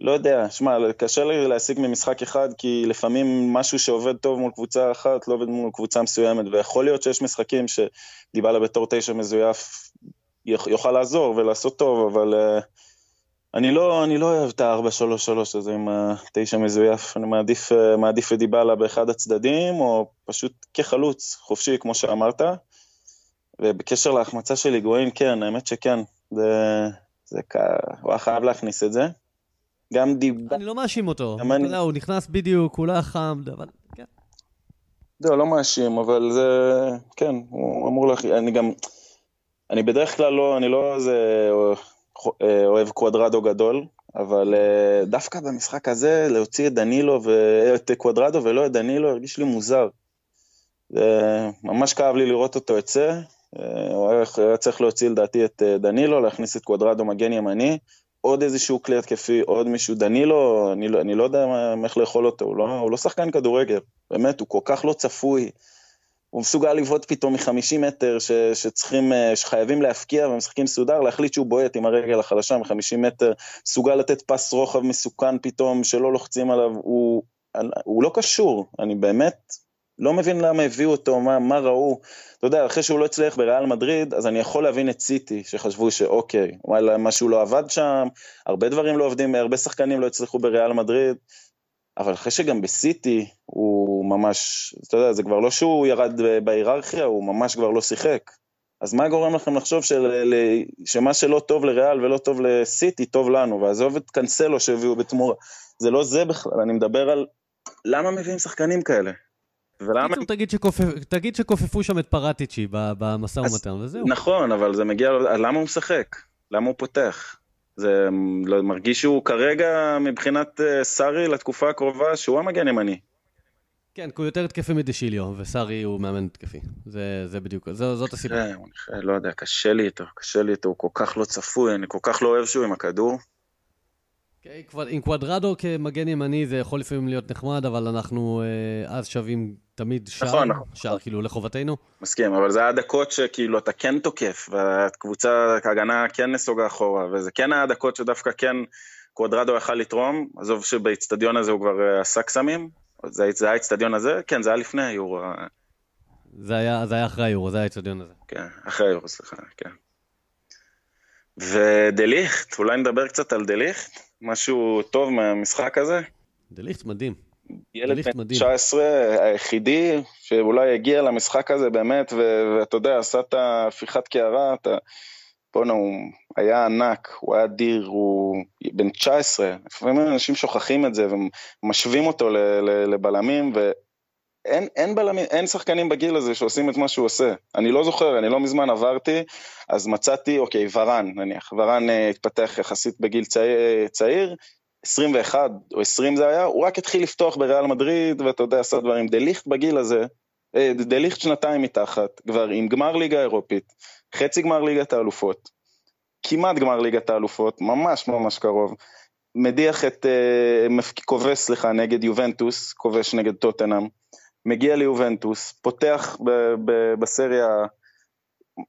B: לא יודע, שמע, קשה לי להשיג ממשחק אחד, כי לפעמים משהו שעובד טוב מול קבוצה אחת לא עובד מול קבוצה מסוימת, ויכול להיות שיש משחקים שדיבלה בתור תשע מזויף יוכל לעזור ולעשות טוב, אבל uh, אני לא, אני לא אוהב את ה-4-3-3 הזה עם התשע מזויף, אני מעדיף, אה, מעדיף את דיבלה באחד הצדדים, או פשוט כחלוץ, חופשי, כמו שאמרת. ובקשר להחמצה של היגואין, כן, האמת שכן, זה, זה כ... הוא היה חייב להכניס את זה. גם דיבה...
A: אני לא מאשים אותו, אתה אני... יודע, הוא נכנס בדיוק, הוא לא היה חם, אבל כן.
B: לא, לא מאשים, אבל זה, כן, הוא אמור להכניס, אני גם, אני בדרך כלל לא, אני לא איזה אוהב קוודרדו גדול, אבל אה, דווקא במשחק הזה, להוציא את דנילו ואת קוודרדו ולא את דנילו, הרגיש לי מוזר. ממש כאב לי לראות אותו יוצא, אה, הוא היה צריך להוציא לדעתי את דנילו, להכניס את קוודרדו מגן ימני, עוד איזשהו כלי התקפי, עוד מישהו, דנילו, אני, לא, אני לא יודע איך לאכול אותו, הוא לא, הוא לא שחקן כדורגל, באמת, הוא כל כך לא צפוי, הוא מסוגל לבעוט פתאום מ-50 מטר ש, שצריכים, אה, שחייבים להפקיע ומשחקים מסודר, להחליט שהוא בועט עם הרגל החלשה מ-50 מטר, מסוגל לתת פס רוחב מסוכן פתאום, שלא לוחצים עליו, הוא, הוא לא קשור, אני באמת לא מבין למה הביאו אותו, מה, מה ראו. אתה יודע, אחרי שהוא לא הצליח בריאל מדריד, אז אני יכול להבין את סיטי, שחשבו שאוקיי, וואלה, משהו לא עבד שם, הרבה דברים לא עובדים, הרבה שחקנים לא הצליחו בריאל מדריד. אבל אחרי שגם בסיטי הוא ממש, אתה יודע, זה כבר לא שהוא ירד בהיררכיה, הוא ממש כבר לא שיחק. אז מה גורם לכם לחשוב של, שמה שלא טוב לריאל ולא טוב לסיטי, טוב לנו, ועזוב את קנסלו שהביאו בתמורה. זה לא זה בכלל, אני מדבר על למה מביאים שחקנים כאלה.
A: ולמה... תגיד, שקופ... תגיד שכופפו שם את פרטיצ'י במשא ומתן, וזהו.
B: נכון, אבל זה מגיע, למה הוא משחק? למה הוא פותח? זה לא, מרגיש שהוא כרגע, מבחינת אה, סארי לתקופה הקרובה, שהוא המגן ימני.
A: כן, כי הוא יותר התקפי מדשיליו, וסארי הוא מאמן התקפי. זה, זה בדיוק, זו, זאת הסיבה.
B: כן, לא יודע, קשה לי איתו, קשה לי איתו, הוא כל כך לא צפוי, אני כל כך לא אוהב שהוא עם הכדור.
A: Okay, עם קוואדרדו כמגן ימני זה יכול לפעמים להיות נחמד, אבל אנחנו אה, אז שווים תמיד שער, נכון, נכון. שער כאילו לחובתנו.
B: מסכים, אבל זה היה דקות שכאילו אתה כן תוקף, והקבוצה, ההגנה כן נסוגה אחורה, וזה כן היה דקות שדווקא כן קוואדרדו יכל לתרום, עזוב שבאיצטדיון הזה הוא כבר אה, עשה קסמים, זה, זה היה האיצטדיון הזה? כן, זה היה לפני היורו.
A: זה היה, זה היה אחרי היורו, זה היה האיצטדיון הזה.
B: כן, אחרי היורו, סליחה, כן. ודליכט, אולי נדבר קצת על דליכט? משהו טוב מהמשחק הזה?
A: דליכט מדהים.
B: ילד בן 19, היחידי שאולי הגיע למשחק הזה באמת, ואתה יודע, עשה את ההפיכת קערה, אתה... בואנה, הוא היה ענק, הוא היה אדיר, הוא בן 19, לפעמים אנשים שוכחים את זה ומשווים אותו לבלמים, ואין אין בלמים, אין שחקנים בגיל הזה שעושים את מה שהוא עושה. אני לא זוכר, אני לא מזמן עברתי, אז מצאתי, אוקיי, ורן נניח, ורן uh, התפתח יחסית בגיל צעיר, צעיר 21 או 20 זה היה, הוא רק התחיל לפתוח בריאל מדריד, ואתה יודע, עשה דברים. דליכט בגיל הזה, אה, דליכט שנתיים מתחת, כבר עם גמר ליגה אירופית, חצי גמר ליגת האלופות, כמעט גמר ליגת האלופות, ממש ממש קרוב. מדיח את, uh, כובש סליחה נגד יובנטוס, כובש נגד טוטנאם, מגיע ליובנטוס, פותח ב- ב- בסריה,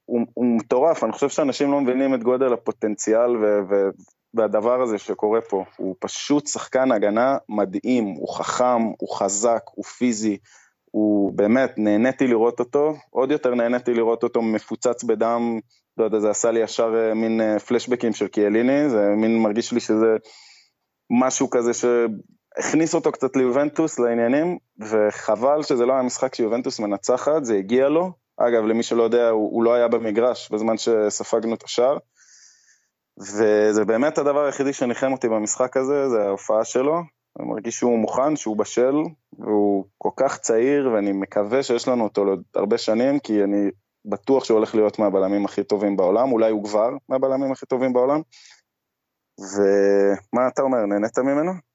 B: הוא, הוא מטורף, אני חושב שאנשים לא מבינים את גודל הפוטנציאל ו- ו- והדבר הזה שקורה פה, הוא פשוט שחקן הגנה מדהים, הוא חכם, הוא חזק, הוא פיזי, הוא באמת, נהניתי לראות אותו, עוד יותר נהניתי לראות אותו מפוצץ בדם, לא יודע, זה עשה לי ישר אה, מין אה, פלשבקים של קיאליני, זה מין מרגיש לי שזה משהו כזה שהכניס אותו קצת ליובנטוס לעניינים, וחבל שזה לא היה משחק שיובנטוס מנצחת, זה הגיע לו. אגב, למי שלא יודע, הוא, הוא לא היה במגרש בזמן שספגנו את השער. וזה באמת הדבר היחידי שניחם אותי במשחק הזה, זה ההופעה שלו. אני מרגיש שהוא מוכן, שהוא בשל, והוא כל כך צעיר, ואני מקווה שיש לנו אותו לעוד הרבה שנים, כי אני בטוח שהוא הולך להיות מהבלמים הכי טובים בעולם, אולי הוא כבר מהבלמים הכי טובים בעולם. ומה אתה אומר, נהנית ממנו?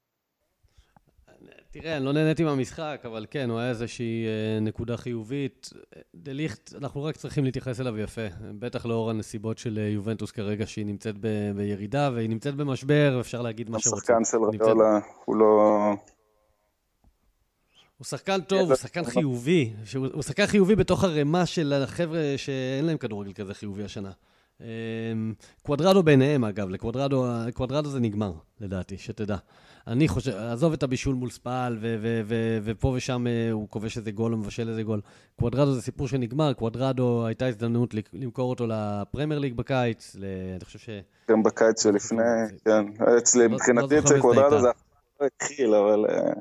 A: תראה, אני לא נהניתי מהמשחק, אבל כן, הוא היה איזושהי אה, נקודה חיובית. דליכט, אנחנו רק צריכים להתייחס אליו יפה. בטח לאור הנסיבות של אה, יובנטוס כרגע, שהיא נמצאת ב- בירידה, והיא נמצאת במשבר, אפשר להגיד מה שרוצים.
B: השחקן של רדיולה, הוא לא...
A: הוא שחקן טוב, הוא שחקן חיובי. הוא שחקן חיובי בתוך הרמה של החבר'ה שאין להם כדורגל כזה חיובי השנה. אמ, קוואדרדו ביניהם, אגב, לקוואדרדו זה נגמר, לדעתי, שתדע. אני חושב, עזוב את הבישול מול ספאל, ופה ושם אה, הוא כובש איזה גול, הוא מבשל איזה גול. קוואדרדו זה סיפור שנגמר, קוואדרדו הייתה הזדמנות למכור אותו לפרמייר ליג בקיץ, אני חושב ש...
B: גם בקיץ שלפני, כן. אצלי, לא- מבחינתי לא אצל קוואדרדו זה לא התחיל, אבל... אה,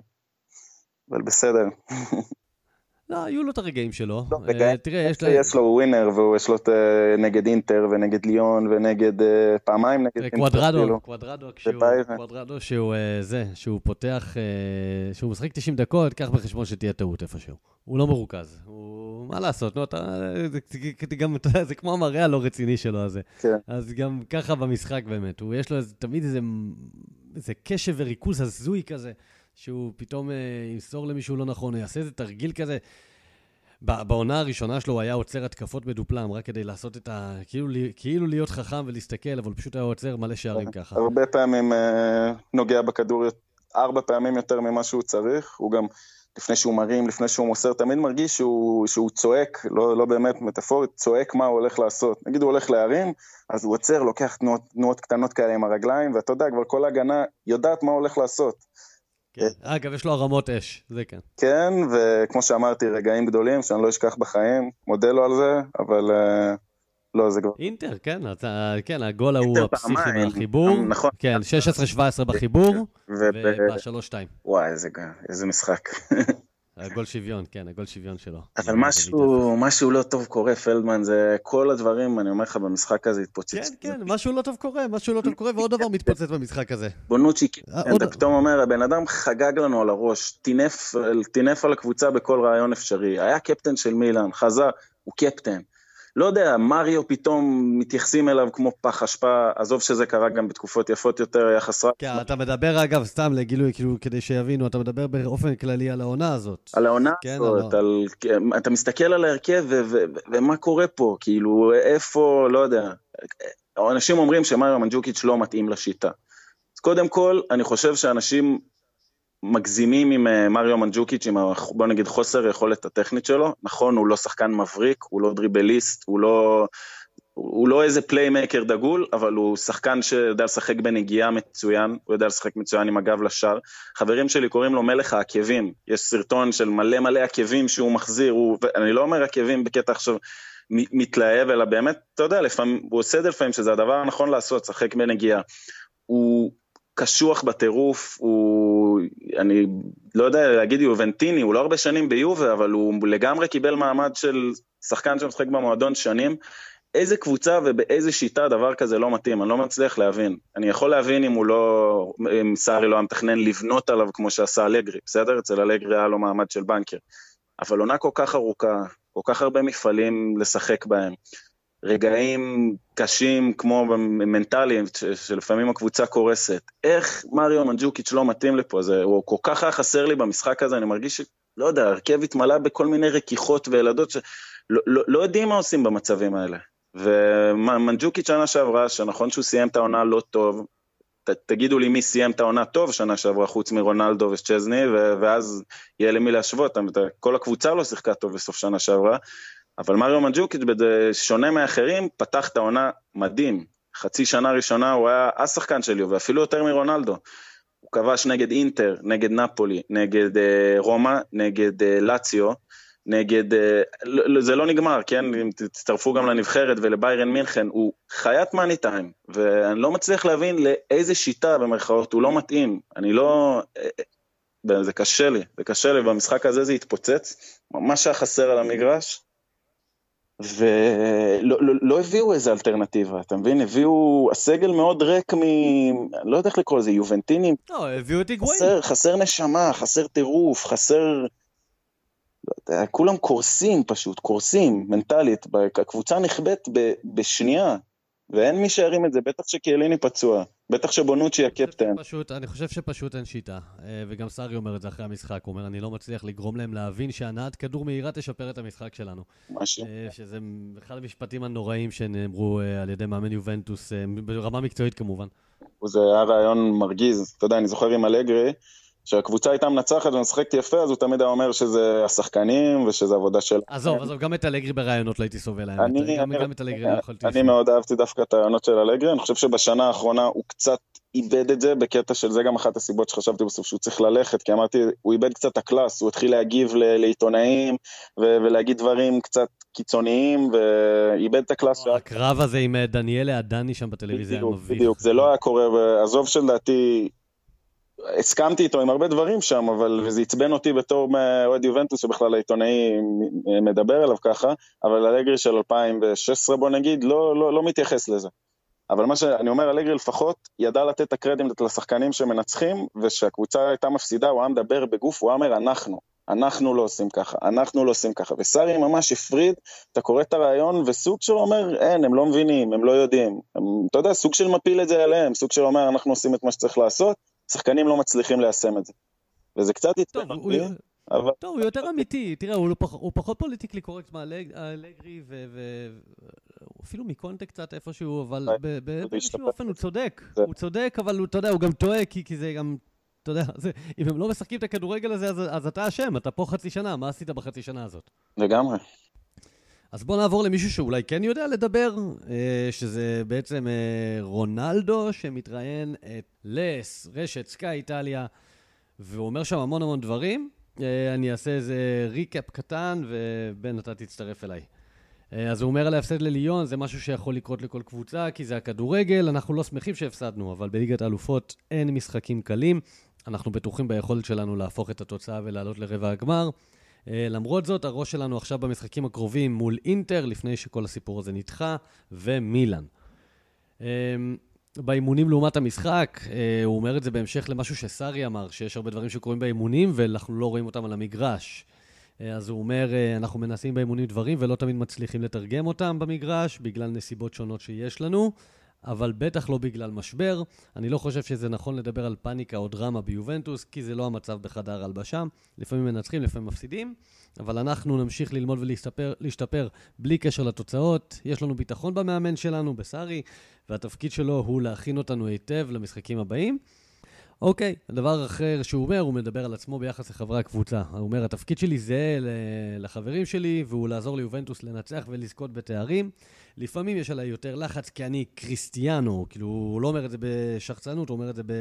B: אבל בסדר. [laughs]
A: לא, היו לו את הרגעים שלו.
B: לא, uh, תראה, יש לו... יש לו ווינר, ויש לו uh, נגד אינטר, ונגד ליון, ונגד... Uh, פעמיים נגד אינטר.
A: קוואדרדו, כאילו. קוואדרדו, שהוא זה, שהוא פותח, שהוא משחק 90 דקות, קח בחשבון שתהיה טעות איפשהו. הוא לא מרוכז. הוא... מה לעשות, נו, אתה... זה, זה, גם, אתה יודע, זה כמו המראה הלא רציני שלו הזה. כן. אז גם ככה במשחק באמת. הוא, יש לו תמיד איזה, איזה קשב וריכוז הזוי כזה. שהוא פתאום אה, ימסור למישהו לא נכון, הוא יעשה איזה תרגיל כזה. בעונה הראשונה שלו הוא היה עוצר התקפות מדופלם, רק כדי לעשות את ה... כאילו, כאילו להיות חכם ולהסתכל, אבל פשוט היה עוצר מלא שערים ככה.
B: הרבה פעמים אה, נוגע בכדור ארבע פעמים יותר ממה שהוא צריך, הוא גם, לפני שהוא מרים, לפני שהוא מוסר, תמיד מרגיש שהוא, שהוא צועק, לא, לא באמת מטאפורית, צועק מה הוא הולך לעשות. נגיד הוא הולך להרים, אז הוא עוצר, לוקח תנועות, תנועות קטנות כאלה עם הרגליים, ואתה יודע, כבר כל ההגנה יודעת מה הוא הולך לעשות.
A: כן. אגב, יש לו הרמות אש, זה כן.
B: כן, וכמו שאמרתי, רגעים גדולים שאני לא אשכח בחיים, מודה לו על זה, אבל אה, לא, זה כבר...
A: אינטר, כן, אתה, כן, הגול ההוא הפסיכי מהחיבור. נכון. כן, 16-17 בחיבור, וב-3-2.
B: וואי, איזה, איזה משחק. [laughs]
A: הגול שוויון, כן, הגול שוויון שלו.
B: אבל משהו, משהו לא טוב קורה, פלדמן, זה כל הדברים, אני אומר לך, במשחק הזה התפוצץ.
A: כן, כן, משהו לא טוב קורה, משהו לא טוב קורה, ועוד דבר מתפוצץ במשחק הזה.
B: בונוצ'י, אה, אתה פתאום אומר, הבן אדם חגג לנו על הראש, טינף על הקבוצה בכל רעיון אפשרי, היה קפטן של מילאן, חזר, הוא קפטן. לא יודע, מריו פתאום מתייחסים אליו כמו פח אשפה, עזוב שזה קרה גם בתקופות יפות יותר, היה חסרה.
A: כן, אתה מדבר אגב, סתם לגילוי, כאילו, כדי שיבינו, אתה מדבר באופן כללי על העונה הזאת.
B: על העונה כן, הזאת, על... על... אתה מסתכל על ההרכב ומה קורה פה, כאילו, איפה, לא יודע. אנשים אומרים שמריו מנג'וקיץ' לא מתאים לשיטה. קודם כל, אני חושב שאנשים מגזימים עם אה, מריו מנג'וקיץ', עם, בוא נגיד, חוסר היכולת הטכנית שלו. נכון, הוא לא שחקן מבריק, הוא לא דריבליסט, הוא לא, הוא לא איזה פליימקר דגול, אבל הוא שחקן שיודע לשחק בנגיעה מצוין, הוא יודע לשחק מצוין עם הגב לשער. חברים שלי קוראים לו מלך העקבים, יש סרטון של מלא מלא עקבים שהוא מחזיר, הוא, אני לא אומר עקבים בקטע עכשיו מתלהב, אלא באמת, אתה יודע, לפעמים, הוא עושה את זה לפעמים, שזה הדבר הנכון לעשות, לשחק בנגיעה. הוא קשוח בטירוף, הוא, אני לא יודע להגיד יובנטיני, הוא לא הרבה שנים ביובה, אבל הוא לגמרי קיבל מעמד של שחקן שמשחק במועדון שנים. איזה קבוצה ובאיזה שיטה דבר כזה לא מתאים, אני לא מצליח להבין. אני יכול להבין אם הוא לא, אם סארי לא היה מתכנן לבנות עליו כמו שעשה אלגרי, בסדר? אצל אלגרי היה לו מעמד של בנקר. אבל עונה כל כך ארוכה, כל כך הרבה מפעלים לשחק בהם. רגעים קשים כמו מנטליים, שלפעמים הקבוצה קורסת. איך מריו מנג'וקיץ' לא מתאים לפה? זה, הוא כל כך היה חסר לי במשחק הזה, אני מרגיש. לא יודע, הרכב התמלא בכל מיני רכרוכיות וילדות שלא לא, לא יודעים מה עושים במצבים האלה. ומנג'וקיץ' שנה שעברה, שנכון שהוא סיים את העונה לא טוב, ת, תגידו לי מי סיים את העונה טוב שנה שעברה חוץ מרונלדו ושצ'זני, ואז יהיה למי להשוות, כל הקבוצה לא שיחקה טוב בסוף שנה שעברה, אבל מריו מנג'וקיץ', שונה מאחרים, פתח את העונה מדהים. חצי שנה ראשונה הוא היה השחקן שלי, ואפילו יותר מרונלדו. הוא כבש נגד אינטר, נגד נפולי, נגד אה, רומא, נגד אה, לאציו, נגד... אה, זה לא נגמר, כן? אם תצטרפו גם לנבחרת ולביירן מינכן, הוא חיית מאני טיים, ואני לא מצליח להבין לאיזה שיטה במרכאות הוא לא מתאים. אני לא... אה, אה, זה קשה לי, זה קשה לי, במשחק הזה זה התפוצץ, ממש היה חסר על המגרש. ולא לא, לא הביאו איזה אלטרנטיבה, אתה מבין? הביאו, הסגל מאוד ריק מ... לא יודע איך לקרוא לזה, יובנטינים.
A: לא, הביאו את היגואין.
B: חסר, חסר נשמה, חסר טירוף, חסר... לא יודע, כולם קורסים פשוט, קורסים מנטלית, הקבוצה נכבדת בשנייה, ואין מי שירים את זה, בטח שקיאליני פצוע, בטח שבונוצ'י הקפטן.
A: פשוט, אני חושב שפשוט אין שיטה, אה, וגם סארי אומר את זה אחרי המשחק, הוא אומר, אני לא מצליח לגרום להם להבין שהנעת כדור מהירה תשפר את המשחק שלנו.
B: משהו.
A: אה, שזה אחד המשפטים הנוראים שנאמרו אה, על ידי מאמן יובנטוס, ברמה מקצועית כמובן.
B: זה היה רעיון מרגיז, אתה יודע, אני זוכר עם אלגרי, כשהקבוצה הייתה מנצחת ומשחקת יפה, אז הוא תמיד היה אומר שזה השחקנים ושזה עבודה של...
A: עזוב, עזוב, גם את אלגרי ברעיונות לא הייתי סובל. אני, גם, גם את אלגרי לא יכולתי...
B: אני מאוד אהבתי דווקא את הרעיונות של אלגרי, אני חושב שבשנה האחרונה הוא קצת איבד את זה בקטע של זה גם אחת הסיבות שחשבתי בסוף שהוא צריך ללכת, כי אמרתי, הוא איבד קצת את הקלאס, הוא התחיל להגיב לעיתונאים ולהגיד דברים קצת קיצוניים, ואיבד את הקלאס.
A: הקרב הזה עם אה, דניאלה עדני שם בטלוויזיה היה מביך.
B: בדיוק, זה לא היה קורה, ועזוב שלדעתי... הסכמתי איתו עם הרבה דברים שם, אבל זה עצבן אותי בתור אוהד יובנטוס, שבכלל העיתונאי מדבר עליו ככה, אבל אלגרי של 2016 בוא נגיד, לא, לא, לא מתייחס לזה. אבל מה שאני אומר, אלגרי לפחות ידע לתת את הקרדיט לשחקנים שמנצחים, וכשהקבוצה הייתה מפסידה, הוא היה מדבר בגוף, הוא היה אומר, אנחנו, אנחנו לא עושים ככה, אנחנו לא עושים ככה. וסארי ממש הפריד, אתה קורא את הרעיון, וסוג של אומר, אין, הם לא מבינים, הם לא יודעים. הם, אתה יודע, סוג של מפיל את זה עליהם, סוג של אומר, אנחנו עושים את מה שצריך לעשות, שחקנים לא מצליחים ליישם את זה. וזה קצת
A: אותי, אבל... טוב, הוא יותר אמיתי. תראה, הוא, לא פח, הוא פחות פוליטיקלי קורקט מהאלגרי, ואפילו מקונטה קצת איפשהו, אבל באיזשהו אופן הוא צודק. הוא צודק, אבל הוא, אתה יודע, הוא גם טועה, כי, כי זה גם... אתה יודע, זה, אם הם לא משחקים את הכדורגל הזה, אז, אז אתה אשם, אתה פה חצי שנה, מה עשית בחצי שנה הזאת?
B: לגמרי.
A: אז בואו נעבור למישהו שאולי כן יודע לדבר, אה, שזה בעצם אה, רונלדו, שמתראיין את לס, רשת סקאי איטליה, והוא אומר שם המון המון דברים. אה, אני אעשה איזה ריקאפ קטן, ובן, אתה תצטרף אליי. אז הוא אומר על ההפסד לליון, זה משהו שיכול לקרות לכל קבוצה, כי זה הכדורגל, אנחנו לא שמחים שהפסדנו, אבל בליגת האלופות אין משחקים קלים. אנחנו בטוחים ביכולת שלנו להפוך את התוצאה ולעלות לרבע הגמר. אה, למרות זאת, הראש שלנו עכשיו במשחקים הקרובים מול אינטר, לפני שכל הסיפור הזה נדחה, ומילאן. אה, באימונים לעומת המשחק, אה, הוא אומר את זה בהמשך למשהו שסארי אמר, שיש הרבה דברים שקורים באימונים ואנחנו לא רואים אותם על המגרש. אז הוא אומר, אנחנו מנסים באימונים דברים ולא תמיד מצליחים לתרגם אותם במגרש, בגלל נסיבות שונות שיש לנו. אבל בטח לא בגלל משבר. אני לא חושב שזה נכון לדבר על פאניקה או דרמה ביובנטוס, כי זה לא המצב בחדר הלבשה. לפעמים מנצחים, לפעמים מפסידים, אבל אנחנו נמשיך ללמוד ולהשתפר בלי קשר לתוצאות. יש לנו ביטחון במאמן שלנו, בסארי, והתפקיד שלו הוא להכין אותנו היטב למשחקים הבאים. אוקיי, הדבר אחר שהוא אומר, הוא מדבר על עצמו ביחס לחברי הקבוצה. הוא אומר, התפקיד שלי זהה לחברים שלי, והוא לעזור ליובנטוס לנצח ולזכות בתארים. לפעמים יש עליי יותר לחץ, כי אני קריסטיאנו, כאילו, הוא לא אומר את זה בשחצנות, הוא אומר את זה ב...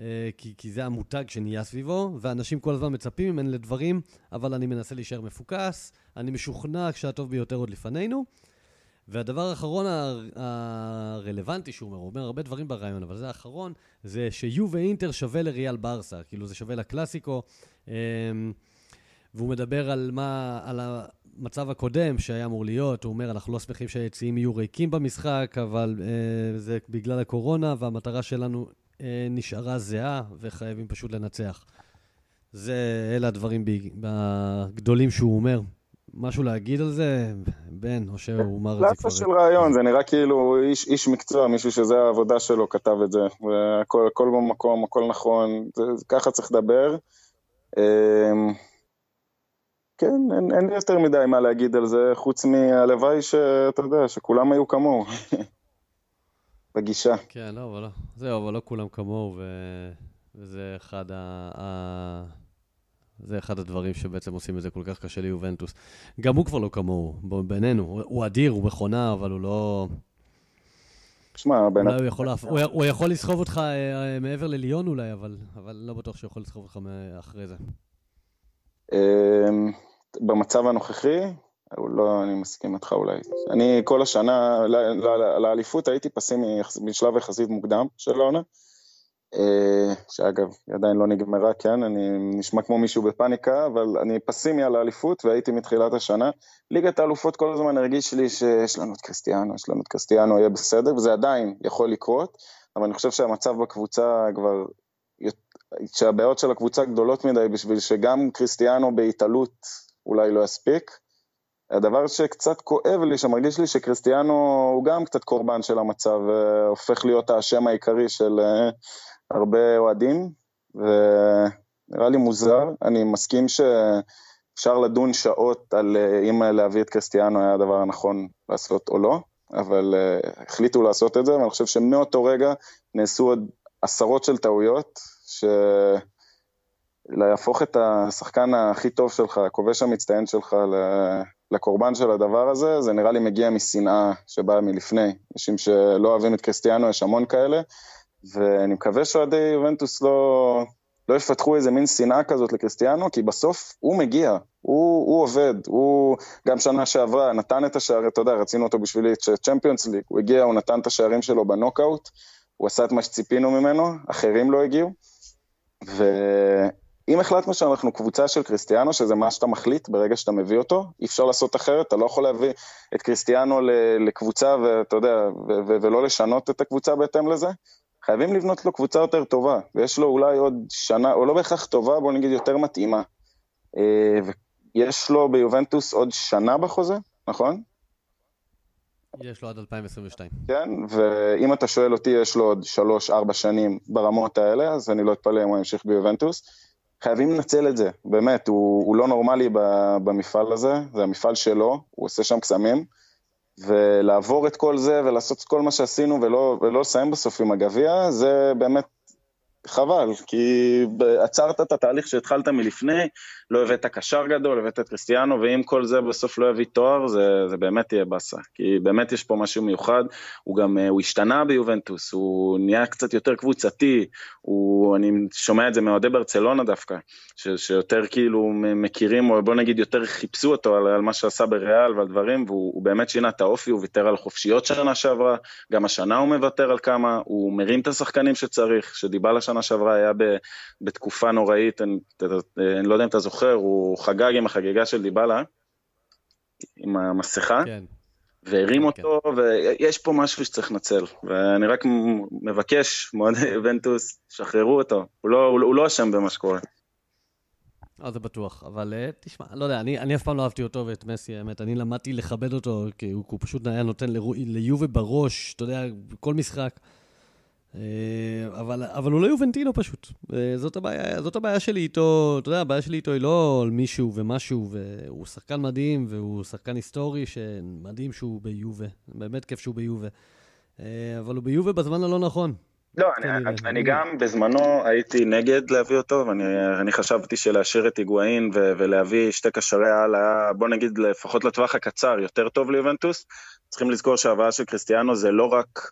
A: אה, כי, כי זה המותג שנהיה סביבו, ואנשים כל הזמן מצפים ממני לדברים, אבל אני מנסה להישאר מפוקס, אני משוכנע שהטוב ביותר עוד לפנינו. והדבר האחרון הרלוונטי שהוא אומר, הוא אומר הרבה דברים ברעיון, אבל זה האחרון, זה שיו ואינטר שווה לריאל ברסה, כאילו זה שווה לקלאסיקו. אמ, והוא מדבר על מה, על המצב הקודם שהיה אמור להיות, הוא אומר, אנחנו לא שמחים שהיציעים יהיו ריקים במשחק, אבל אה, זה בגלל הקורונה, והמטרה שלנו אה, נשארה זהה, וחייבים פשוט לנצח. זה, אלה הדברים הגדולים שהוא אומר. משהו להגיד על זה, בן, או שהוא אמר את זה
B: כבר... של רעיון, זה נראה כאילו איש, איש מקצוע, מישהו שזה העבודה שלו כתב את זה, והכל הכל במקום, הכל נכון, זה, ככה צריך לדבר. כן, אין, אין לי יותר מדי מה להגיד על זה, חוץ מהלוואי שאתה יודע, שכולם היו כמוהו. [laughs] בגישה.
A: כן, לא, אבל לא, זהו, אבל לא כולם כמוהו, ו... וזה אחד ה... זה אחד הדברים שבעצם עושים את זה כל כך קשה ליובנטוס. גם הוא כבר לא כמוהו, בינינו. הוא אדיר, הוא מכונה, אבל הוא לא...
B: שמע,
A: בין... אולי הוא יכול, הוא, הוא יכול לסחוב אותך אה, מעבר לליון אולי, אבל, אבל לא בטוח שהוא יכול לסחוב אותך אחרי זה.
B: אמ, במצב הנוכחי, לא, אני מסכים איתך אולי. אני כל השנה, לאליפות הייתי פסימי משלב יחסית מוקדם של העונה. אה, שאגב, היא עדיין לא נגמרה, כן, אני נשמע כמו מישהו בפאניקה, אבל אני פסימי על האליפות והייתי מתחילת השנה. ליגת האלופות כל הזמן הרגיש לי שיש לנו את קריסטיאנו, יש לנו את קריסטיאנו, יהיה בסדר, וזה עדיין יכול לקרות, אבל אני חושב שהמצב בקבוצה כבר, שהבעיות של הקבוצה גדולות מדי בשביל שגם קריסטיאנו בהתעלות אולי לא יספיק. הדבר שקצת כואב לי, שמרגיש לי שקריסטיאנו הוא גם קצת קורבן של המצב, והופך להיות האשם העיקרי של אה, הרבה אוהדים, ונראה לי מוזר, אני מסכים שאפשר לדון שעות על אה, אם להביא את קריסטיאנו היה הדבר הנכון לעשות או לא, אבל החליטו לעשות את זה, ואני חושב שמאותו רגע נעשו עוד עשרות של טעויות, שלהפוך את השחקן הכי טוב שלך, הכובש המצטיין שלך, לקורבן של הדבר הזה, זה נראה לי מגיע משנאה שבאה מלפני. אנשים שלא אוהבים את קריסטיאנו, יש המון כאלה, ואני מקווה שאוהדי יובנטוס לא, לא יפתחו איזה מין שנאה כזאת לקריסטיאנו, כי בסוף הוא מגיע, הוא, הוא עובד, הוא גם שנה שעברה נתן את השערים, אתה יודע, רצינו אותו בשבילי צ'מפיונס ליג, הוא הגיע, הוא נתן את השערים שלו בנוקאוט, הוא עשה את מה שציפינו ממנו, אחרים לא הגיעו, ואם החלטנו שאנחנו קבוצה של קריסטיאנו, שזה מה שאתה מחליט ברגע שאתה מביא אותו, אי אפשר לעשות אחרת, אתה לא יכול להביא את קריסטיאנו לקבוצה, ואתה יודע, ולא לשנות את הקבוצה בהתאם לזה, חייבים לבנות לו קבוצה יותר טובה, ויש לו אולי עוד שנה, או לא בהכרח טובה, בוא נגיד יותר מתאימה. אה, ויש לו ביובנטוס עוד שנה בחוזה, נכון?
A: יש לו עד 2022.
B: כן, ואם אתה שואל אותי, יש לו עוד 3-4 שנים ברמות האלה, אז אני לא אתפלא אם הוא ימשיך ביובנטוס. חייבים לנצל את זה, באמת, הוא, הוא לא נורמלי במפעל הזה, זה המפעל שלו, הוא עושה שם קסמים. ולעבור את כל זה ולעשות כל מה שעשינו ולא, ולא לסיים בסוף עם הגביע, זה באמת חבל, כי עצרת את התהליך שהתחלת מלפני, לא הבאת קשר גדול, הבאת את קריסטיאנו, ואם כל זה בסוף לא יביא תואר, זה, זה באמת יהיה באסה. כי באמת יש פה משהו מיוחד, הוא גם, הוא השתנה ביובנטוס, הוא נהיה קצת יותר קבוצתי, הוא, אני שומע את זה מאוהדי ברצלונה דווקא, ש, שיותר כאילו מכירים, או בוא נגיד יותר חיפשו אותו על, על מה שעשה בריאל ועל דברים, והוא באמת שינה את האופי, הוא ויתר על חופשיות שנה שעברה, גם השנה הוא מוותר על כמה, הוא מרים את השחקנים שצריך, שדיבה לשנה שעברה היה ב, בתקופה נוראית, אני, אני לא יודע אם אתה זוכר, זוכר, הוא חגג עם החגיגה של דיבלה, עם המסכה, כן. והרים כן, אותו, כן. ויש פה משהו שצריך לנצל. ואני רק מבקש, מועדי ונטוס, שחררו אותו, הוא לא, הוא, הוא לא אשם במה שקורה.
A: אה, זה בטוח, אבל uh, תשמע, לא יודע, אני, אני אף פעם לא אהבתי אותו ואת מסי, האמת, אני למדתי לכבד אותו, כי הוא, הוא פשוט היה נותן ליובה בראש, אתה יודע, כל משחק. Uh, אבל, אבל הוא לא יובנטינו פשוט. Uh, זאת, הבעיה, זאת הבעיה שלי איתו, אתה יודע, הבעיה שלי איתו היא לא על מישהו ומשהו, והוא שחקן מדהים, והוא שחקן היסטורי, שמדהים שהוא ביובה, באמת כיף שהוא ביובה. Uh, אבל הוא ביובה בזמן הלא נכון.
B: לא, אני, אני, אני גם בזמנו הייתי נגד להביא אותו, ואני חשבתי שלהשאיר את היגואין ולהביא שתי קשרי על היה, בוא נגיד לפחות לטווח הקצר, יותר טוב ליובנטוס. צריכים לזכור שההבאה של קריסטיאנו זה לא רק,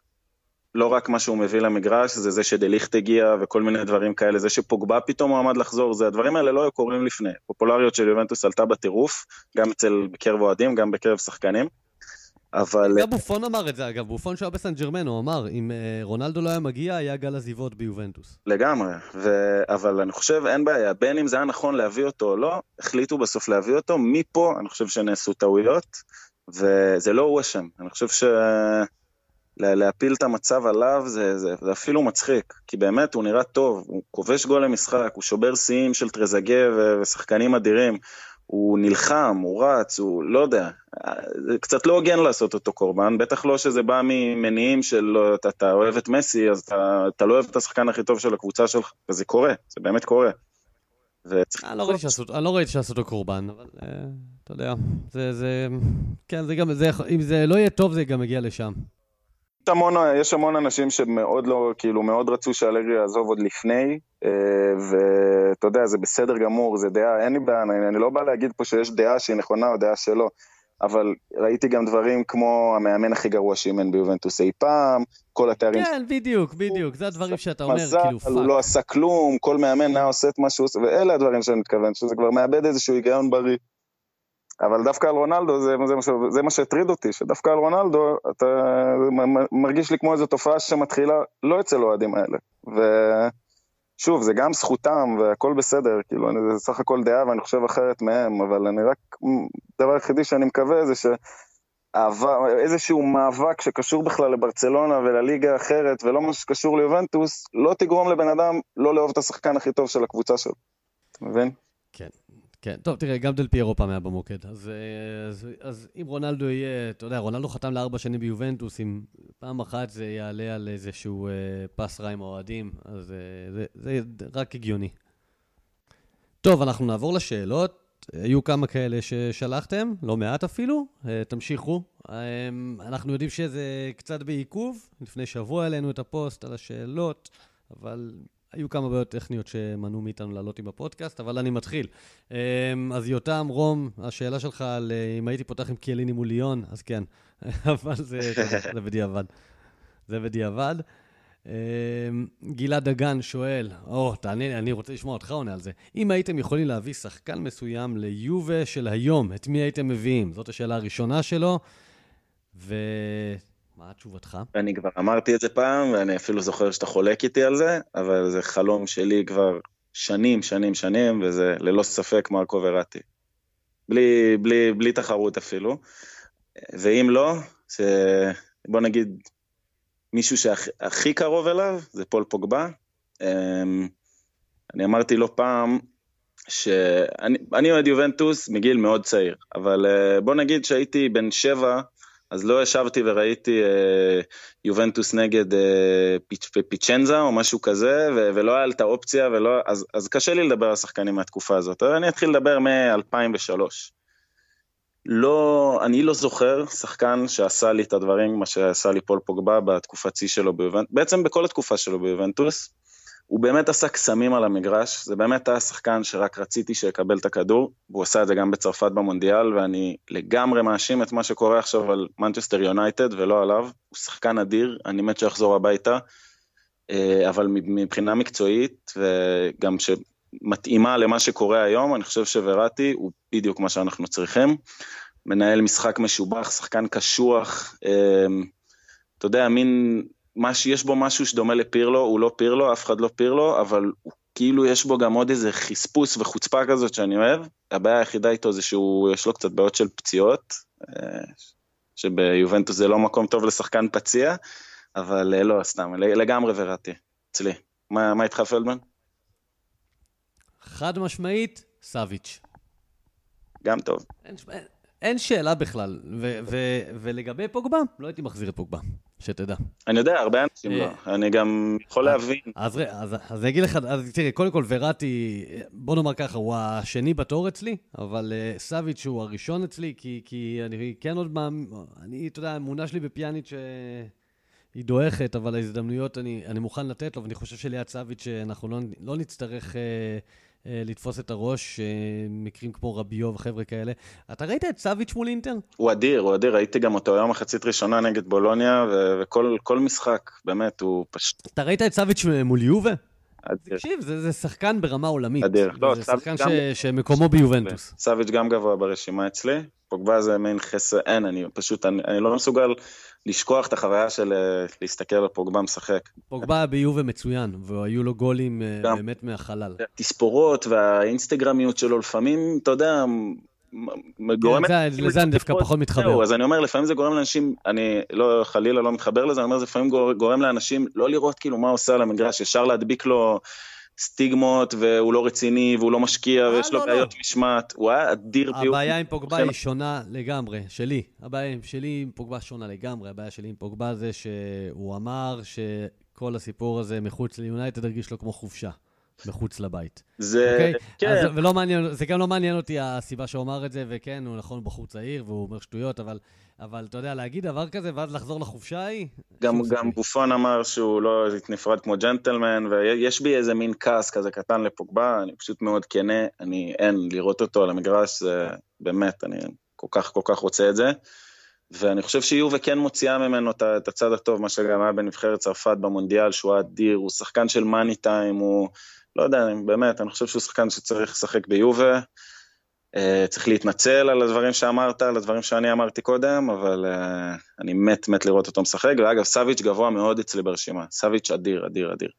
B: לא רק מה שהוא מביא למגרש, זה זה שדליכט הגיע וכל מיני דברים כאלה, זה שפוגבה פתאום מועמד לחזור, זה הדברים האלה לא היו קורים לפני. פופולריות של יובנטוס עלתה בטירוף, גם אצל בקרב אוהדים, גם בקרב שחקנים. אבל...
A: גם בופון אמר את זה, אגב, בופון שהיה בסן ג'רמן, הוא אמר, אם uh, רונלדו לא היה מגיע, היה גל עזיבות ביובנטוס.
B: לגמרי, ו... אבל אני חושב, אין בעיה, בין אם זה היה נכון להביא אותו או לא, החליטו בסוף להביא אותו, מפה אני חושב שנעשו טעויות, וזה לא הוא אשם, אני חושב ש... להפיל את המצב עליו זה, זה, זה אפילו מצחיק, כי באמת הוא נראה טוב, הוא כובש גול למשחק, הוא שובר שיאים של טרזגה ושחקנים אדירים, הוא נלחם, הוא רץ, הוא לא יודע, זה קצת לא הוגן לעשות אותו קורבן, בטח לא שזה בא ממניעים של לא, אתה, אתה אוהב את מסי, אז אתה, אתה לא אוהב את השחקן הכי טוב של הקבוצה שלך, וזה קורה, זה באמת קורה.
A: אני לא ראיתי שעשו אותו קורבן, אבל uh, אתה יודע, זה, זה, כן, זה גם, זה, אם זה לא יהיה טוב, זה גם יגיע לשם.
B: המון, יש המון אנשים שמאוד לא, כאילו, מאוד רצו שאלגרי יעזוב עוד לפני, אה, ואתה יודע, זה בסדר גמור, זה דעה, אין לי בעיה, אני, אני לא בא להגיד פה שיש דעה שהיא נכונה או דעה שלא, אבל ראיתי גם דברים כמו המאמן הכי גרוע שאימן ביובנטוס אי פעם, כל התארים...
A: כן, בדיוק, בדיוק, זה הדברים שאתה אומר, מזל, כאילו,
B: fuck. הוא לא עשה כלום, כל מאמן היה עושה את מה שהוא עושה, ואלה הדברים שאני מתכוון, שזה כבר מאבד איזשהו היגיון בריא. אבל דווקא על רונלדו, זה, זה, זה, זה מה שהטריד אותי, שדווקא על רונלדו, אתה מרגיש לי כמו איזו תופעה שמתחילה לא אצל האוהדים האלה. ושוב, זה גם זכותם והכל בסדר, כאילו, אני, זה סך הכל דעה ואני חושב אחרת מהם, אבל אני רק, הדבר היחידי שאני מקווה זה ש... איזשהו מאבק שקשור בכלל לברצלונה ולליגה האחרת ולא מה שקשור ליובנטוס, לא תגרום לבן אדם לא לאהוב את השחקן הכי טוב של הקבוצה שלו. אתה מבין?
A: כן. כן, טוב, תראה, גם דל פיירו פעם היה במוקד. אז, אה, אז, אז אם רונלדו יהיה, אתה יודע, רונלדו חתם לארבע שנים ביובנטוס, אם פעם אחת זה יעלה על איזשהו אה, פס רע עם האוהדים, אז אה, זה, זה רק הגיוני. טוב, אנחנו נעבור לשאלות. היו כמה כאלה ששלחתם, לא מעט אפילו, אה, תמשיכו. אה, אנחנו יודעים שזה קצת בעיכוב, לפני שבוע העלינו את הפוסט על השאלות, אבל היו כמה בעיות טכניות שמנעו מאיתנו לעלות עם הפודקאסט, אבל אני מתחיל. אמ, אז יותם, רום, השאלה שלך על אה, אם הייתי פותח עם קיאליני מול ליון, אז כן, [laughs] אבל זה, זה בדיעבד. זה בדיעבד. אמ, גלעד דגן שואל, או, תענה לי, אני רוצה לשמוע אותך עונה על זה. אם הייתם יכולים להביא שחקן מסוים ליובה של היום, את מי הייתם מביאים? זאת השאלה הראשונה שלו. ו... מה תשובתך?
B: אני כבר אמרתי את זה פעם, ואני אפילו זוכר שאתה חולק איתי על זה, אבל זה חלום שלי כבר שנים, שנים, שנים, וזה ללא ספק מרקו וראטי. בלי, בלי, בלי תחרות אפילו. ואם לא, ש... בוא נגיד, מישהו שהכי קרוב אליו זה פול פוגבה. אמ, אני אמרתי לא פעם שאני אוהד יובנטוס מגיל מאוד צעיר, אבל אה, בוא נגיד שהייתי בן שבע אז לא ישבתי וראיתי אה, יובנטוס נגד אה, פיצ, פיאצ'נזה או משהו כזה, ו, ולא היה את האופציה, ולא, אז, אז קשה לי לדבר על שחקנים מהתקופה הזאת. אבל אני אתחיל לדבר מ-2003. לא, אני לא זוכר שחקן שעשה לי את הדברים, מה שעשה לי פול פוגבה בתקופת שיא שלו ביובנטוס, בעצם בכל התקופה שלו ביובנטוס. הוא באמת עשה קסמים על המגרש, זה באמת היה שחקן שרק רציתי שיקבל את הכדור, והוא עשה את זה גם בצרפת במונדיאל, ואני לגמרי מאשים את מה שקורה עכשיו על מנצ'סטר יונייטד ולא עליו, הוא שחקן אדיר, אני מת שיחזור הביתה, אה, אבל מבחינה מקצועית, וגם שמתאימה למה שקורה היום, אני חושב שוורטי הוא בדיוק מה שאנחנו צריכים. מנהל משחק משובח, שחקן קשוח, אה, אתה יודע, מין מה שיש בו משהו שדומה לפירלו, הוא לא פירלו, אף אחד לא פירלו, אבל הוא כאילו יש בו גם עוד איזה חספוס וחוצפה כזאת שאני אוהב. הבעיה היחידה איתו זה שהוא, יש לו קצת בעיות של פציעות, אה, שביובנטוס זה לא מקום טוב לשחקן פציע, אבל אה, לא, סתם, לגמרי וראטי, אצלי. מה, מה איתך פלדמן?
A: חד משמעית, סאביץ'.
B: גם טוב.
A: אין, אין שאלה בכלל. ו- ו- ולגבי פוגבה, לא הייתי מחזיר את פוגבה, שתדע.
B: אני יודע, הרבה אנשים לא.
A: אה,
B: אני גם יכול להבין.
A: אז, ר- אז, אז אני אגיד לך, אז תראה, קודם כל וראטי, בוא נאמר ככה, הוא השני בתור אצלי, אבל uh, סאביץ' הוא הראשון אצלי, כי, כי אני כן עוד מאמין, אני, אתה יודע, האמונה שלי בפיאניץ' uh, היא דועכת, אבל ההזדמנויות אני, אני מוכן לתת לו, ואני חושב שליד סאביץ' אנחנו לא, לא נצטרך uh, לתפוס את הראש, uh, מקרים כמו רביו וחבר'ה כאלה. אתה ראית את סאביץ' מול אינטר?
B: הוא אדיר, הוא אדיר, ראיתי גם אותו היום מחצית ראשונה נגד בולוניה, ו- וכל כל משחק, באמת, הוא פשוט
A: אתה ראית את סאביץ' מול יובה?
B: אדיר.
A: תקשיב, זה, זה שחקן ברמה עולמית.
B: אדיר. לא,
A: זה שחקן
B: גם-
A: ש, שמקומו ביובנטוס.
B: סאביץ' גם גבוה ברשימה אצלי, פוגבה זה מעין חסר, אין, אני פשוט, אני, אני לא מסוגל לשכוח את החוויה של אה, להסתכל על פוגבה משחק.
A: פוגבה ביובה מצוין, והיו לו גולים אה,
B: גם.
A: באמת מהחלל.
B: תספורות והאינסטגרמיות שלו לפעמים, אתה יודע, גורמת...
A: כן, זה- לזה אני דווקא פחות מתחבר.
B: אז אני אומר, לפעמים זה גורם לאנשים, אני לא, חלילה לא מתחבר לזה, אני אומר, זה לפעמים גור- גורם לאנשים לא לראות כאילו מה עושה על המגרש, ישר להדביק לו סטיגמות, והוא לא רציני, והוא לא משקיע,
A: אה,
B: ויש לו
A: לא, לא.
B: בעיות משמעת, הוא היה אדיר ביובה.
A: הבעיה עם פוגבה היא שונה לגמרי, שלי. הבעיה שלי עם פוגבה שונה לגמרי. הבעיה שלי עם פוגבה זה שהוא אמר שכל הסיפור הזה מחוץ ליונייטד הרגיש לו כמו חופשה, מחוץ לבית.
B: זה,
A: אוקיי?
B: כן,
A: אז, ולא מעניין, זה גם לא מעניין אותי הסיבה שהוא אמר את זה, וכן, הוא נכון, בחור צעיר, והוא אומר שטויות, אבל, אבל אתה יודע, להגיד דבר כזה, ואז לחזור לחופשה ההיא?
B: גם, גם. בופון אמר שהוא לא נפרד כמו ג'נטלמן, ויש בי איזה מין כעס כזה קטן לפוגבה, אני פשוט מאוד כנה, אני אין, לראות אותו על המגרש, זה באמת, אני כל כך כל כך רוצה את זה. ואני חושב שיובה כן מוציאה ממנו את הצד הטוב, מה שגם היה בנבחרת צרפת במונדיאל, שהוא אדיר, הוא שחקן של מאני טיים, הוא, לא יודע, באמת, אני חושב שהוא שחקן שצריך לשחק ביובה. אה, צריך להתנצל על הדברים שאמרת, על הדברים שאני אמרתי קודם, אבל אה, אני מת מת לראות אותו משחק, ואגב, סאביץ' גבוה מאוד אצלי ברשימה, סאביץ' אדיר, אדיר, אדיר.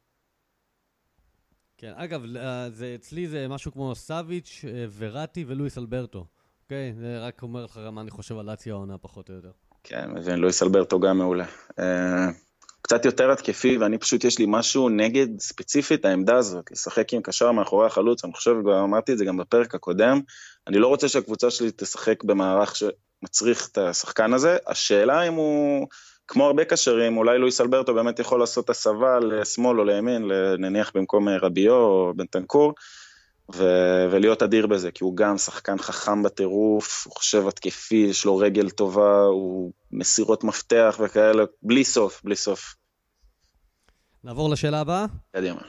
A: כן, אגב, אה, זה, אצלי זה משהו כמו סאביץ', אה, וראטי ולואיס אלברטו. אוקיי? זה רק אומר לך מה אני חושב על לאצי העונה, פחות או יותר.
B: כן, מבין, לואיס אלברטו גם מעולה. קצת יותר התקפי, ואני פשוט, יש לי משהו נגד ספציפית העמדה הזאת, לשחק עם קשר מאחורי החלוץ, אני חושב, כבר אמרתי את זה גם בפרק הקודם, אני לא רוצה שהקבוצה שלי תשחק במערך שמצריך את השחקן הזה, השאלה אם הוא, כמו הרבה קשרים, אולי לואיס אלברטו באמת יכול לעשות הסבה לשמאל או לימין, נניח במקום רביו או בנטנקור, ו- ולהיות אדיר בזה, כי הוא גם שחקן חכם בטירוף, הוא חושב התקפי, יש לו רגל טובה, הוא מסירות מפתח וכאלה, בלי סוף, בלי סוף.
A: נעבור לשאלה הבאה.
B: קדימה.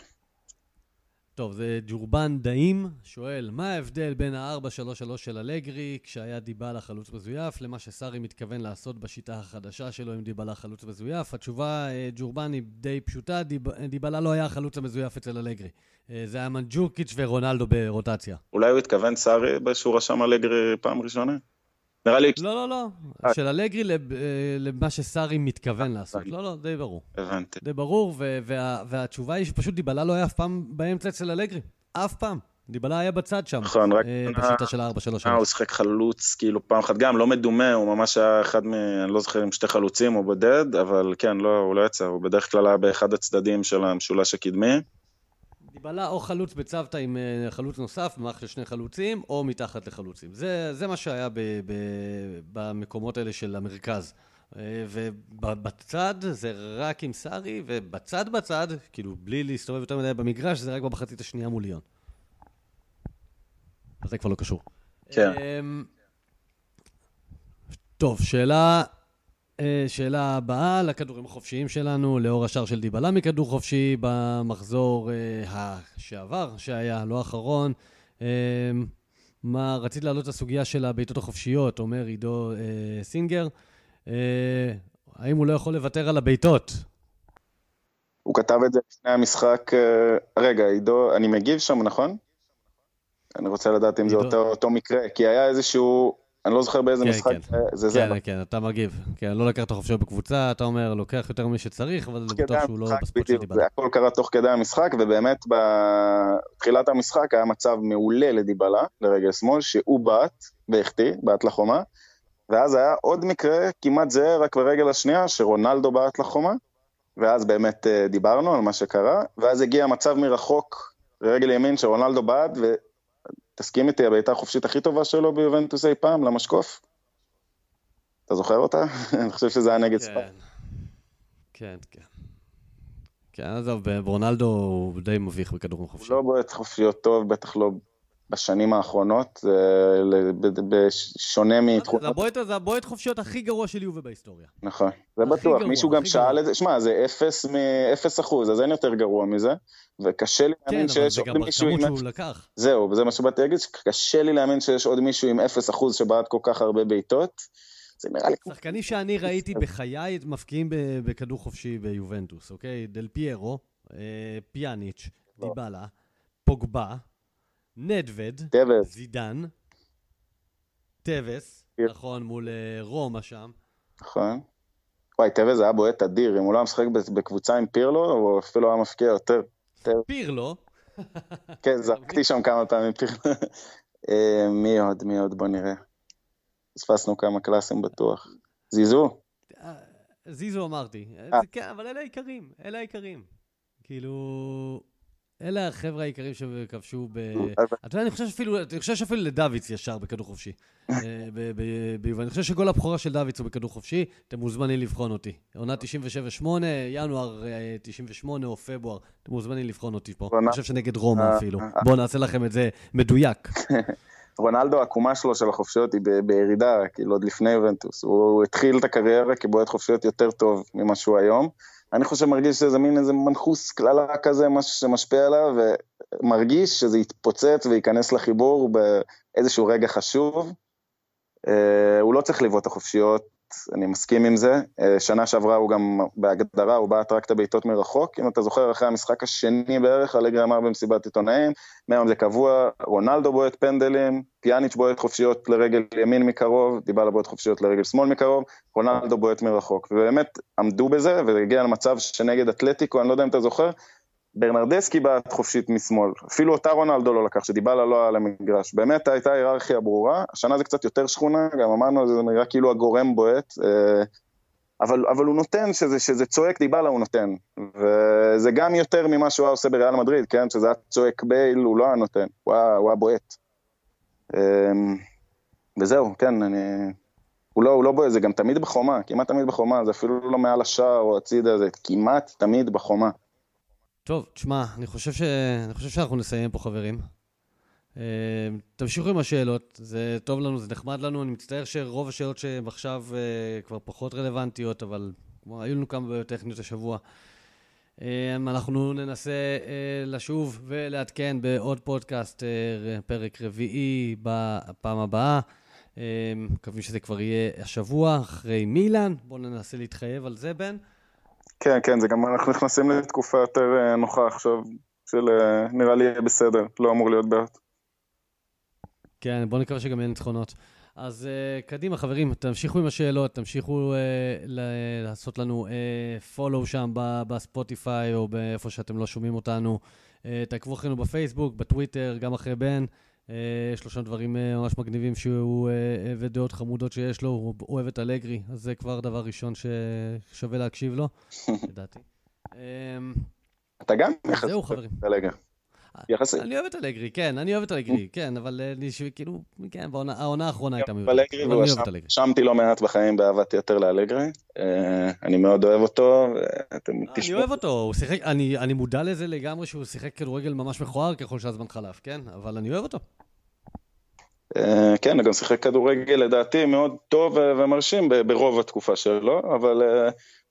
A: טוב, זה ג'ורבן דאים, שואל, מה ההבדל בין ה-4-3-3 של אלגרי, כשהיה דיבלה חלוץ מזויף, למה שסארי מתכוון לעשות בשיטה החדשה שלו עם דיבלה חלוץ מזויף? התשובה, אה, ג'ורבן, היא די פשוטה, דיב... דיבלה לא היה החלוץ המזויף אצל אלגרי. אה, זה היה מנג'וקיץ' ורונלדו ברוטציה.
B: אולי הוא התכוון סארי שהוא רשם אלגרי פעם ראשונה? נראה לי,
A: לא, לא, לא.
B: אה.
A: של אלגרי אה, למה שסארי מתכוון לעשות. לא, לא, די ברור.
B: הבנתי.
A: די ברור, והתשובה היא שפשוט דיבלה לא היה אף פעם באמצע אצל אלגרי. אף פעם. דיבלה היה בצד שם.
B: נכון, רק
A: אה, בשיטה של ה-4-3-3.
B: אה, הוא שיחק חלוץ, כאילו פעם אחת, גם לא מדומה, הוא ממש היה אחד מ... אני לא זוכר אם שתי חלוצים או בודד, אבל כן, לא, הוא לא יצא, הוא בדרך כלל היה באחד הצדדים של המשולש הקדמי.
A: דיבלה או חלוץ בצוותא עם אה, חלוץ נוסף, במערכת של שני חלוצים, או מתחת לחלוצים. זה, זה מה שהיה ב, ב, במקומות האלה של המרכז. אה, ובצד זה רק עם סארי, ובצד בצד, כאילו בלי להסתובב יותר מדי במגרש, זה רק במחצית השנייה מול ליון. אז זה כבר לא קשור.
B: כן.
A: אמ, טוב, שאלה, שאלה הבאה לכדורים החופשיים שלנו, לאור השאר של דיבלה מכדור חופשי במחזור אה, השעבר, שהיה, לא האחרון. אה, מה, רצית להעלות את הסוגיה של הבעיטות החופשיות, אומר עידו אה, סינגר. אה, האם הוא לא יכול לוותר על הבעיטות?
B: הוא כתב את זה לפני המשחק, אה, רגע, עידו, אני מגיב שם, נכון? אני רוצה לדעת אם זה
A: עידו.
B: אותו, אותו מקרה, כי היה איזשהו, אני לא זוכר באיזה
A: כן,
B: משחק,
A: כן.
B: זה זה,
A: כן, כן, אתה מגיב. כן, לא לקחת חופשיות בקבוצה, אתה אומר, לוקח יותר ממי שצריך, אבל
B: כדי
A: בטוח שהוא לא בספורט.
B: זה הכל קרה תוך כדי המשחק, ובאמת בתחילת המשחק היה מצב מעולה לדיבלה, לרגל שמאל, שהוא בעט והחטיא, בעט לחומה, ואז היה עוד מקרה כמעט זהה, רק ברגל השנייה, שרונלדו בעט לחומה, ואז באמת אה, דיברנו על מה שקרה, ואז הגיע מצב מרחוק לרגל ימין שרונלדו בעט, תסכים איתי, הבעיטה החופשית הכי טובה שלו ביובנטוס אי פעם, למשקוף? אתה זוכר אותה? [laughs] אני חושב שזה היה נגד ספאר.
A: כן, כן. כן, עזוב, רונלדו הוא די מביך בכדורים חופשיים.
B: הוא לא בועט חופשיות טוב, בטח לא בשנים האחרונות, בשונה מתכונות...
A: זה הבועט חופשיות הכי גרוע של יובה בהיסטוריה.
B: נכון, זה בטוח. מישהו גם שאל את זה, שמע, זה אפס אחוז, אז אין יותר גרוע מזה, וקשה לי להאמין שיש עוד מישהו עם...
A: כן, אבל זה גם בכמות שהוא לקח.
B: זהו, וזה מה שבאתי להגיד, שקשה לי להאמין שיש עוד מישהו עם אפס אחוז שבעט כל כך הרבה בעיטות. זה נראה לי...
A: שחקנים שאני ראיתי בחיי מפקיעים בכדור חופשי ביובנטוס, אוקיי? דל פיירו, פיאניץ', דיבלה, פוגבה, נדווד, זידן, טווס, נכון, מול רומא שם.
B: נכון. וואי, טווס היה בועט אדיר, אם הוא לא היה משחק בקבוצה עם פירלו, הוא אפילו היה מבקיע יותר.
A: פירלו? [laughs]
B: כן, זרקתי שם כמה פעמים פירלו. [laughs] מי עוד, מי עוד? בוא נראה. פספסנו כמה קלאסים בטוח. זיזו?
A: זיזו אמרתי. כן, אבל אלה העיקרים, אלה העיקרים. כאילו... אלה החבר'ה העיקרים שכבשו ב... אתה יודע, אני חושב שאפילו, אני חושב שאפילו לדוידס ישר בכדור חופשי. אני חושב שגול הבכורה של דוידס הוא בכדור חופשי, אתם מוזמנים לבחון אותי. עונה 97-8, ינואר 98 או פברואר, אתם מוזמנים לבחון אותי פה. אני חושב שנגד רומא אפילו. בואו נעשה לכם את זה מדויק. [laughs]
B: רונלדו, העקומה שלו של החופשיות היא בירידה, כאילו עוד לפני יובנטוס. הוא התחיל את הקריירה כבועט חופשיות יותר טוב ממה שהוא היום. אני חושב מרגיש שזה מין איזה מנחוס קללה כזה, משהו שמשפיע עליו, ומרגיש שזה יתפוצץ וייכנס לחיבור באיזשהו רגע חשוב. הוא לא צריך לבעוט את החופשיות, אני מסכים עם זה. שנה שעברה הוא גם, בהגדרה, הוא בעט רק את הבעיטות מרחוק. אם אתה זוכר, אחרי המשחק השני בערך, אלגרי אמר במסיבת עיתונאים, מהיום זה קבוע, רונלדו בועט פנדלים, פיאניץ' בועט חופשיות לרגל ימין מקרוב, דיבלה בועט חופשיות לרגל שמאל מקרוב, רונלדו בועט מרחוק. ובאמת עמדו בזה, והגיע למצב שנגד אתלטיקו, אני לא יודע אם אתה זוכר, ברנרדסקי בעט חופשית משמאל, אפילו אותה רונלדו לא לקח, שדיבלה לא על המגרש, באמת הייתה היררכיה ברורה, השנה זה קצת יותר שכונה, גם אמרנו, זה נראה כאילו הגורם בועט, אבל, אבל הוא נותן, שזה, שזה צועק דיבלה הוא נותן, וזה גם יותר ממה שהוא היה עושה בריאל מדריד, כן, שזה היה צועק בייל, הוא לא היה נותן, הוא היה, הוא היה בועט. וזהו, כן, אני... הוא לא, הוא לא בועט, זה גם תמיד בחומה, כמעט תמיד בחומה, זה אפילו לא מעל השער או הצידה, זה כמעט תמיד בחומה.
A: טוב, תשמע, אני חושב, ש... אני חושב שאנחנו נסיים פה, חברים. Uh, תמשיכו עם השאלות, זה טוב לנו, זה נחמד לנו. אני מצטער שרוב השאלות שהן עכשיו uh, כבר פחות רלוונטיות, אבל כמו, היו לנו כמה בעיות טכניות השבוע. Uh, אנחנו ננסה לשוב ולעדכן בעוד פודקאסט, פרק רביעי בפעם הבאה. מקווים שזה כבר יהיה השבוע, אחרי מילאן. בואו ננסה להתחייב על זה, בן.
B: כן, כן, זה גם, אנחנו נכנסים לתקופה יותר נוחה עכשיו, של נראה לי יהיה בסדר, לא אמור להיות בעיות.
A: כן, בואו נקווה שגם יהיה ניצחונות. אז uh, קדימה, חברים, תמשיכו עם השאלות, תמשיכו uh, לעשות לנו uh, שם בספוטיפיי או באיפה שאתם לא שומעים אותנו. Uh, תעקבו אחרינו בפייסבוק, בטוויטר, גם אחרי בן. יש לו שם דברים uh, ממש מגניבים שהוא, ודעות חמודות שיש לו, הוא אוהב את אלגרי, אז זה כבר דבר ראשון ששווה להקשיב לו, [laughs] לדעתי.
B: אתה גם
A: יחסית חברים.
B: אלגרי. יחסית.
A: אני אוהב את אלגרי, כן, אני אוהב את אלגרי, [laughs] כן, אבל כאילו, כן, העונה האחרונה הייתה
B: מיוחדת. אלגרי, והואשמתי לא מעט בחיים באהבת יתר לאלגרי. אני מאוד אוהב אותו, ואתם
A: תשמעו. אני אוהב אותו, הוא שיחק, אני מודע לזה לגמרי שהוא שיחק כדורגל ממש מכוער ככל שהזמן חלף, כן? אבל אני אוהב אותו.
B: כן, הוא גם שיחק כדורגל לדעתי מאוד טוב ומרשים ברוב התקופה שלו, אבל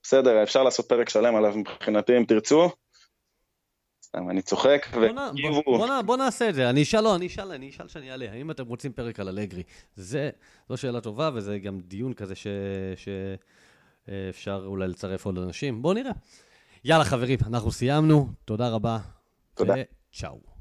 B: בסדר, אפשר לעשות פרק שלם עליו מבחינתי אם תרצו. סתם, אני צוחק,
A: ותגיבו. בוא, בוא, בוא נעשה את זה, אני אשאל, לא, אני אשאל, אני אשאל שאני אעלה, האם אתם רוצים פרק על אלגרי? זה, זו שאלה טובה, וזה גם דיון כזה שאפשר אולי לצרף עוד אנשים. בואו נראה. יאללה, חברים, אנחנו סיימנו, תודה רבה.
B: תודה.
A: וצ'או.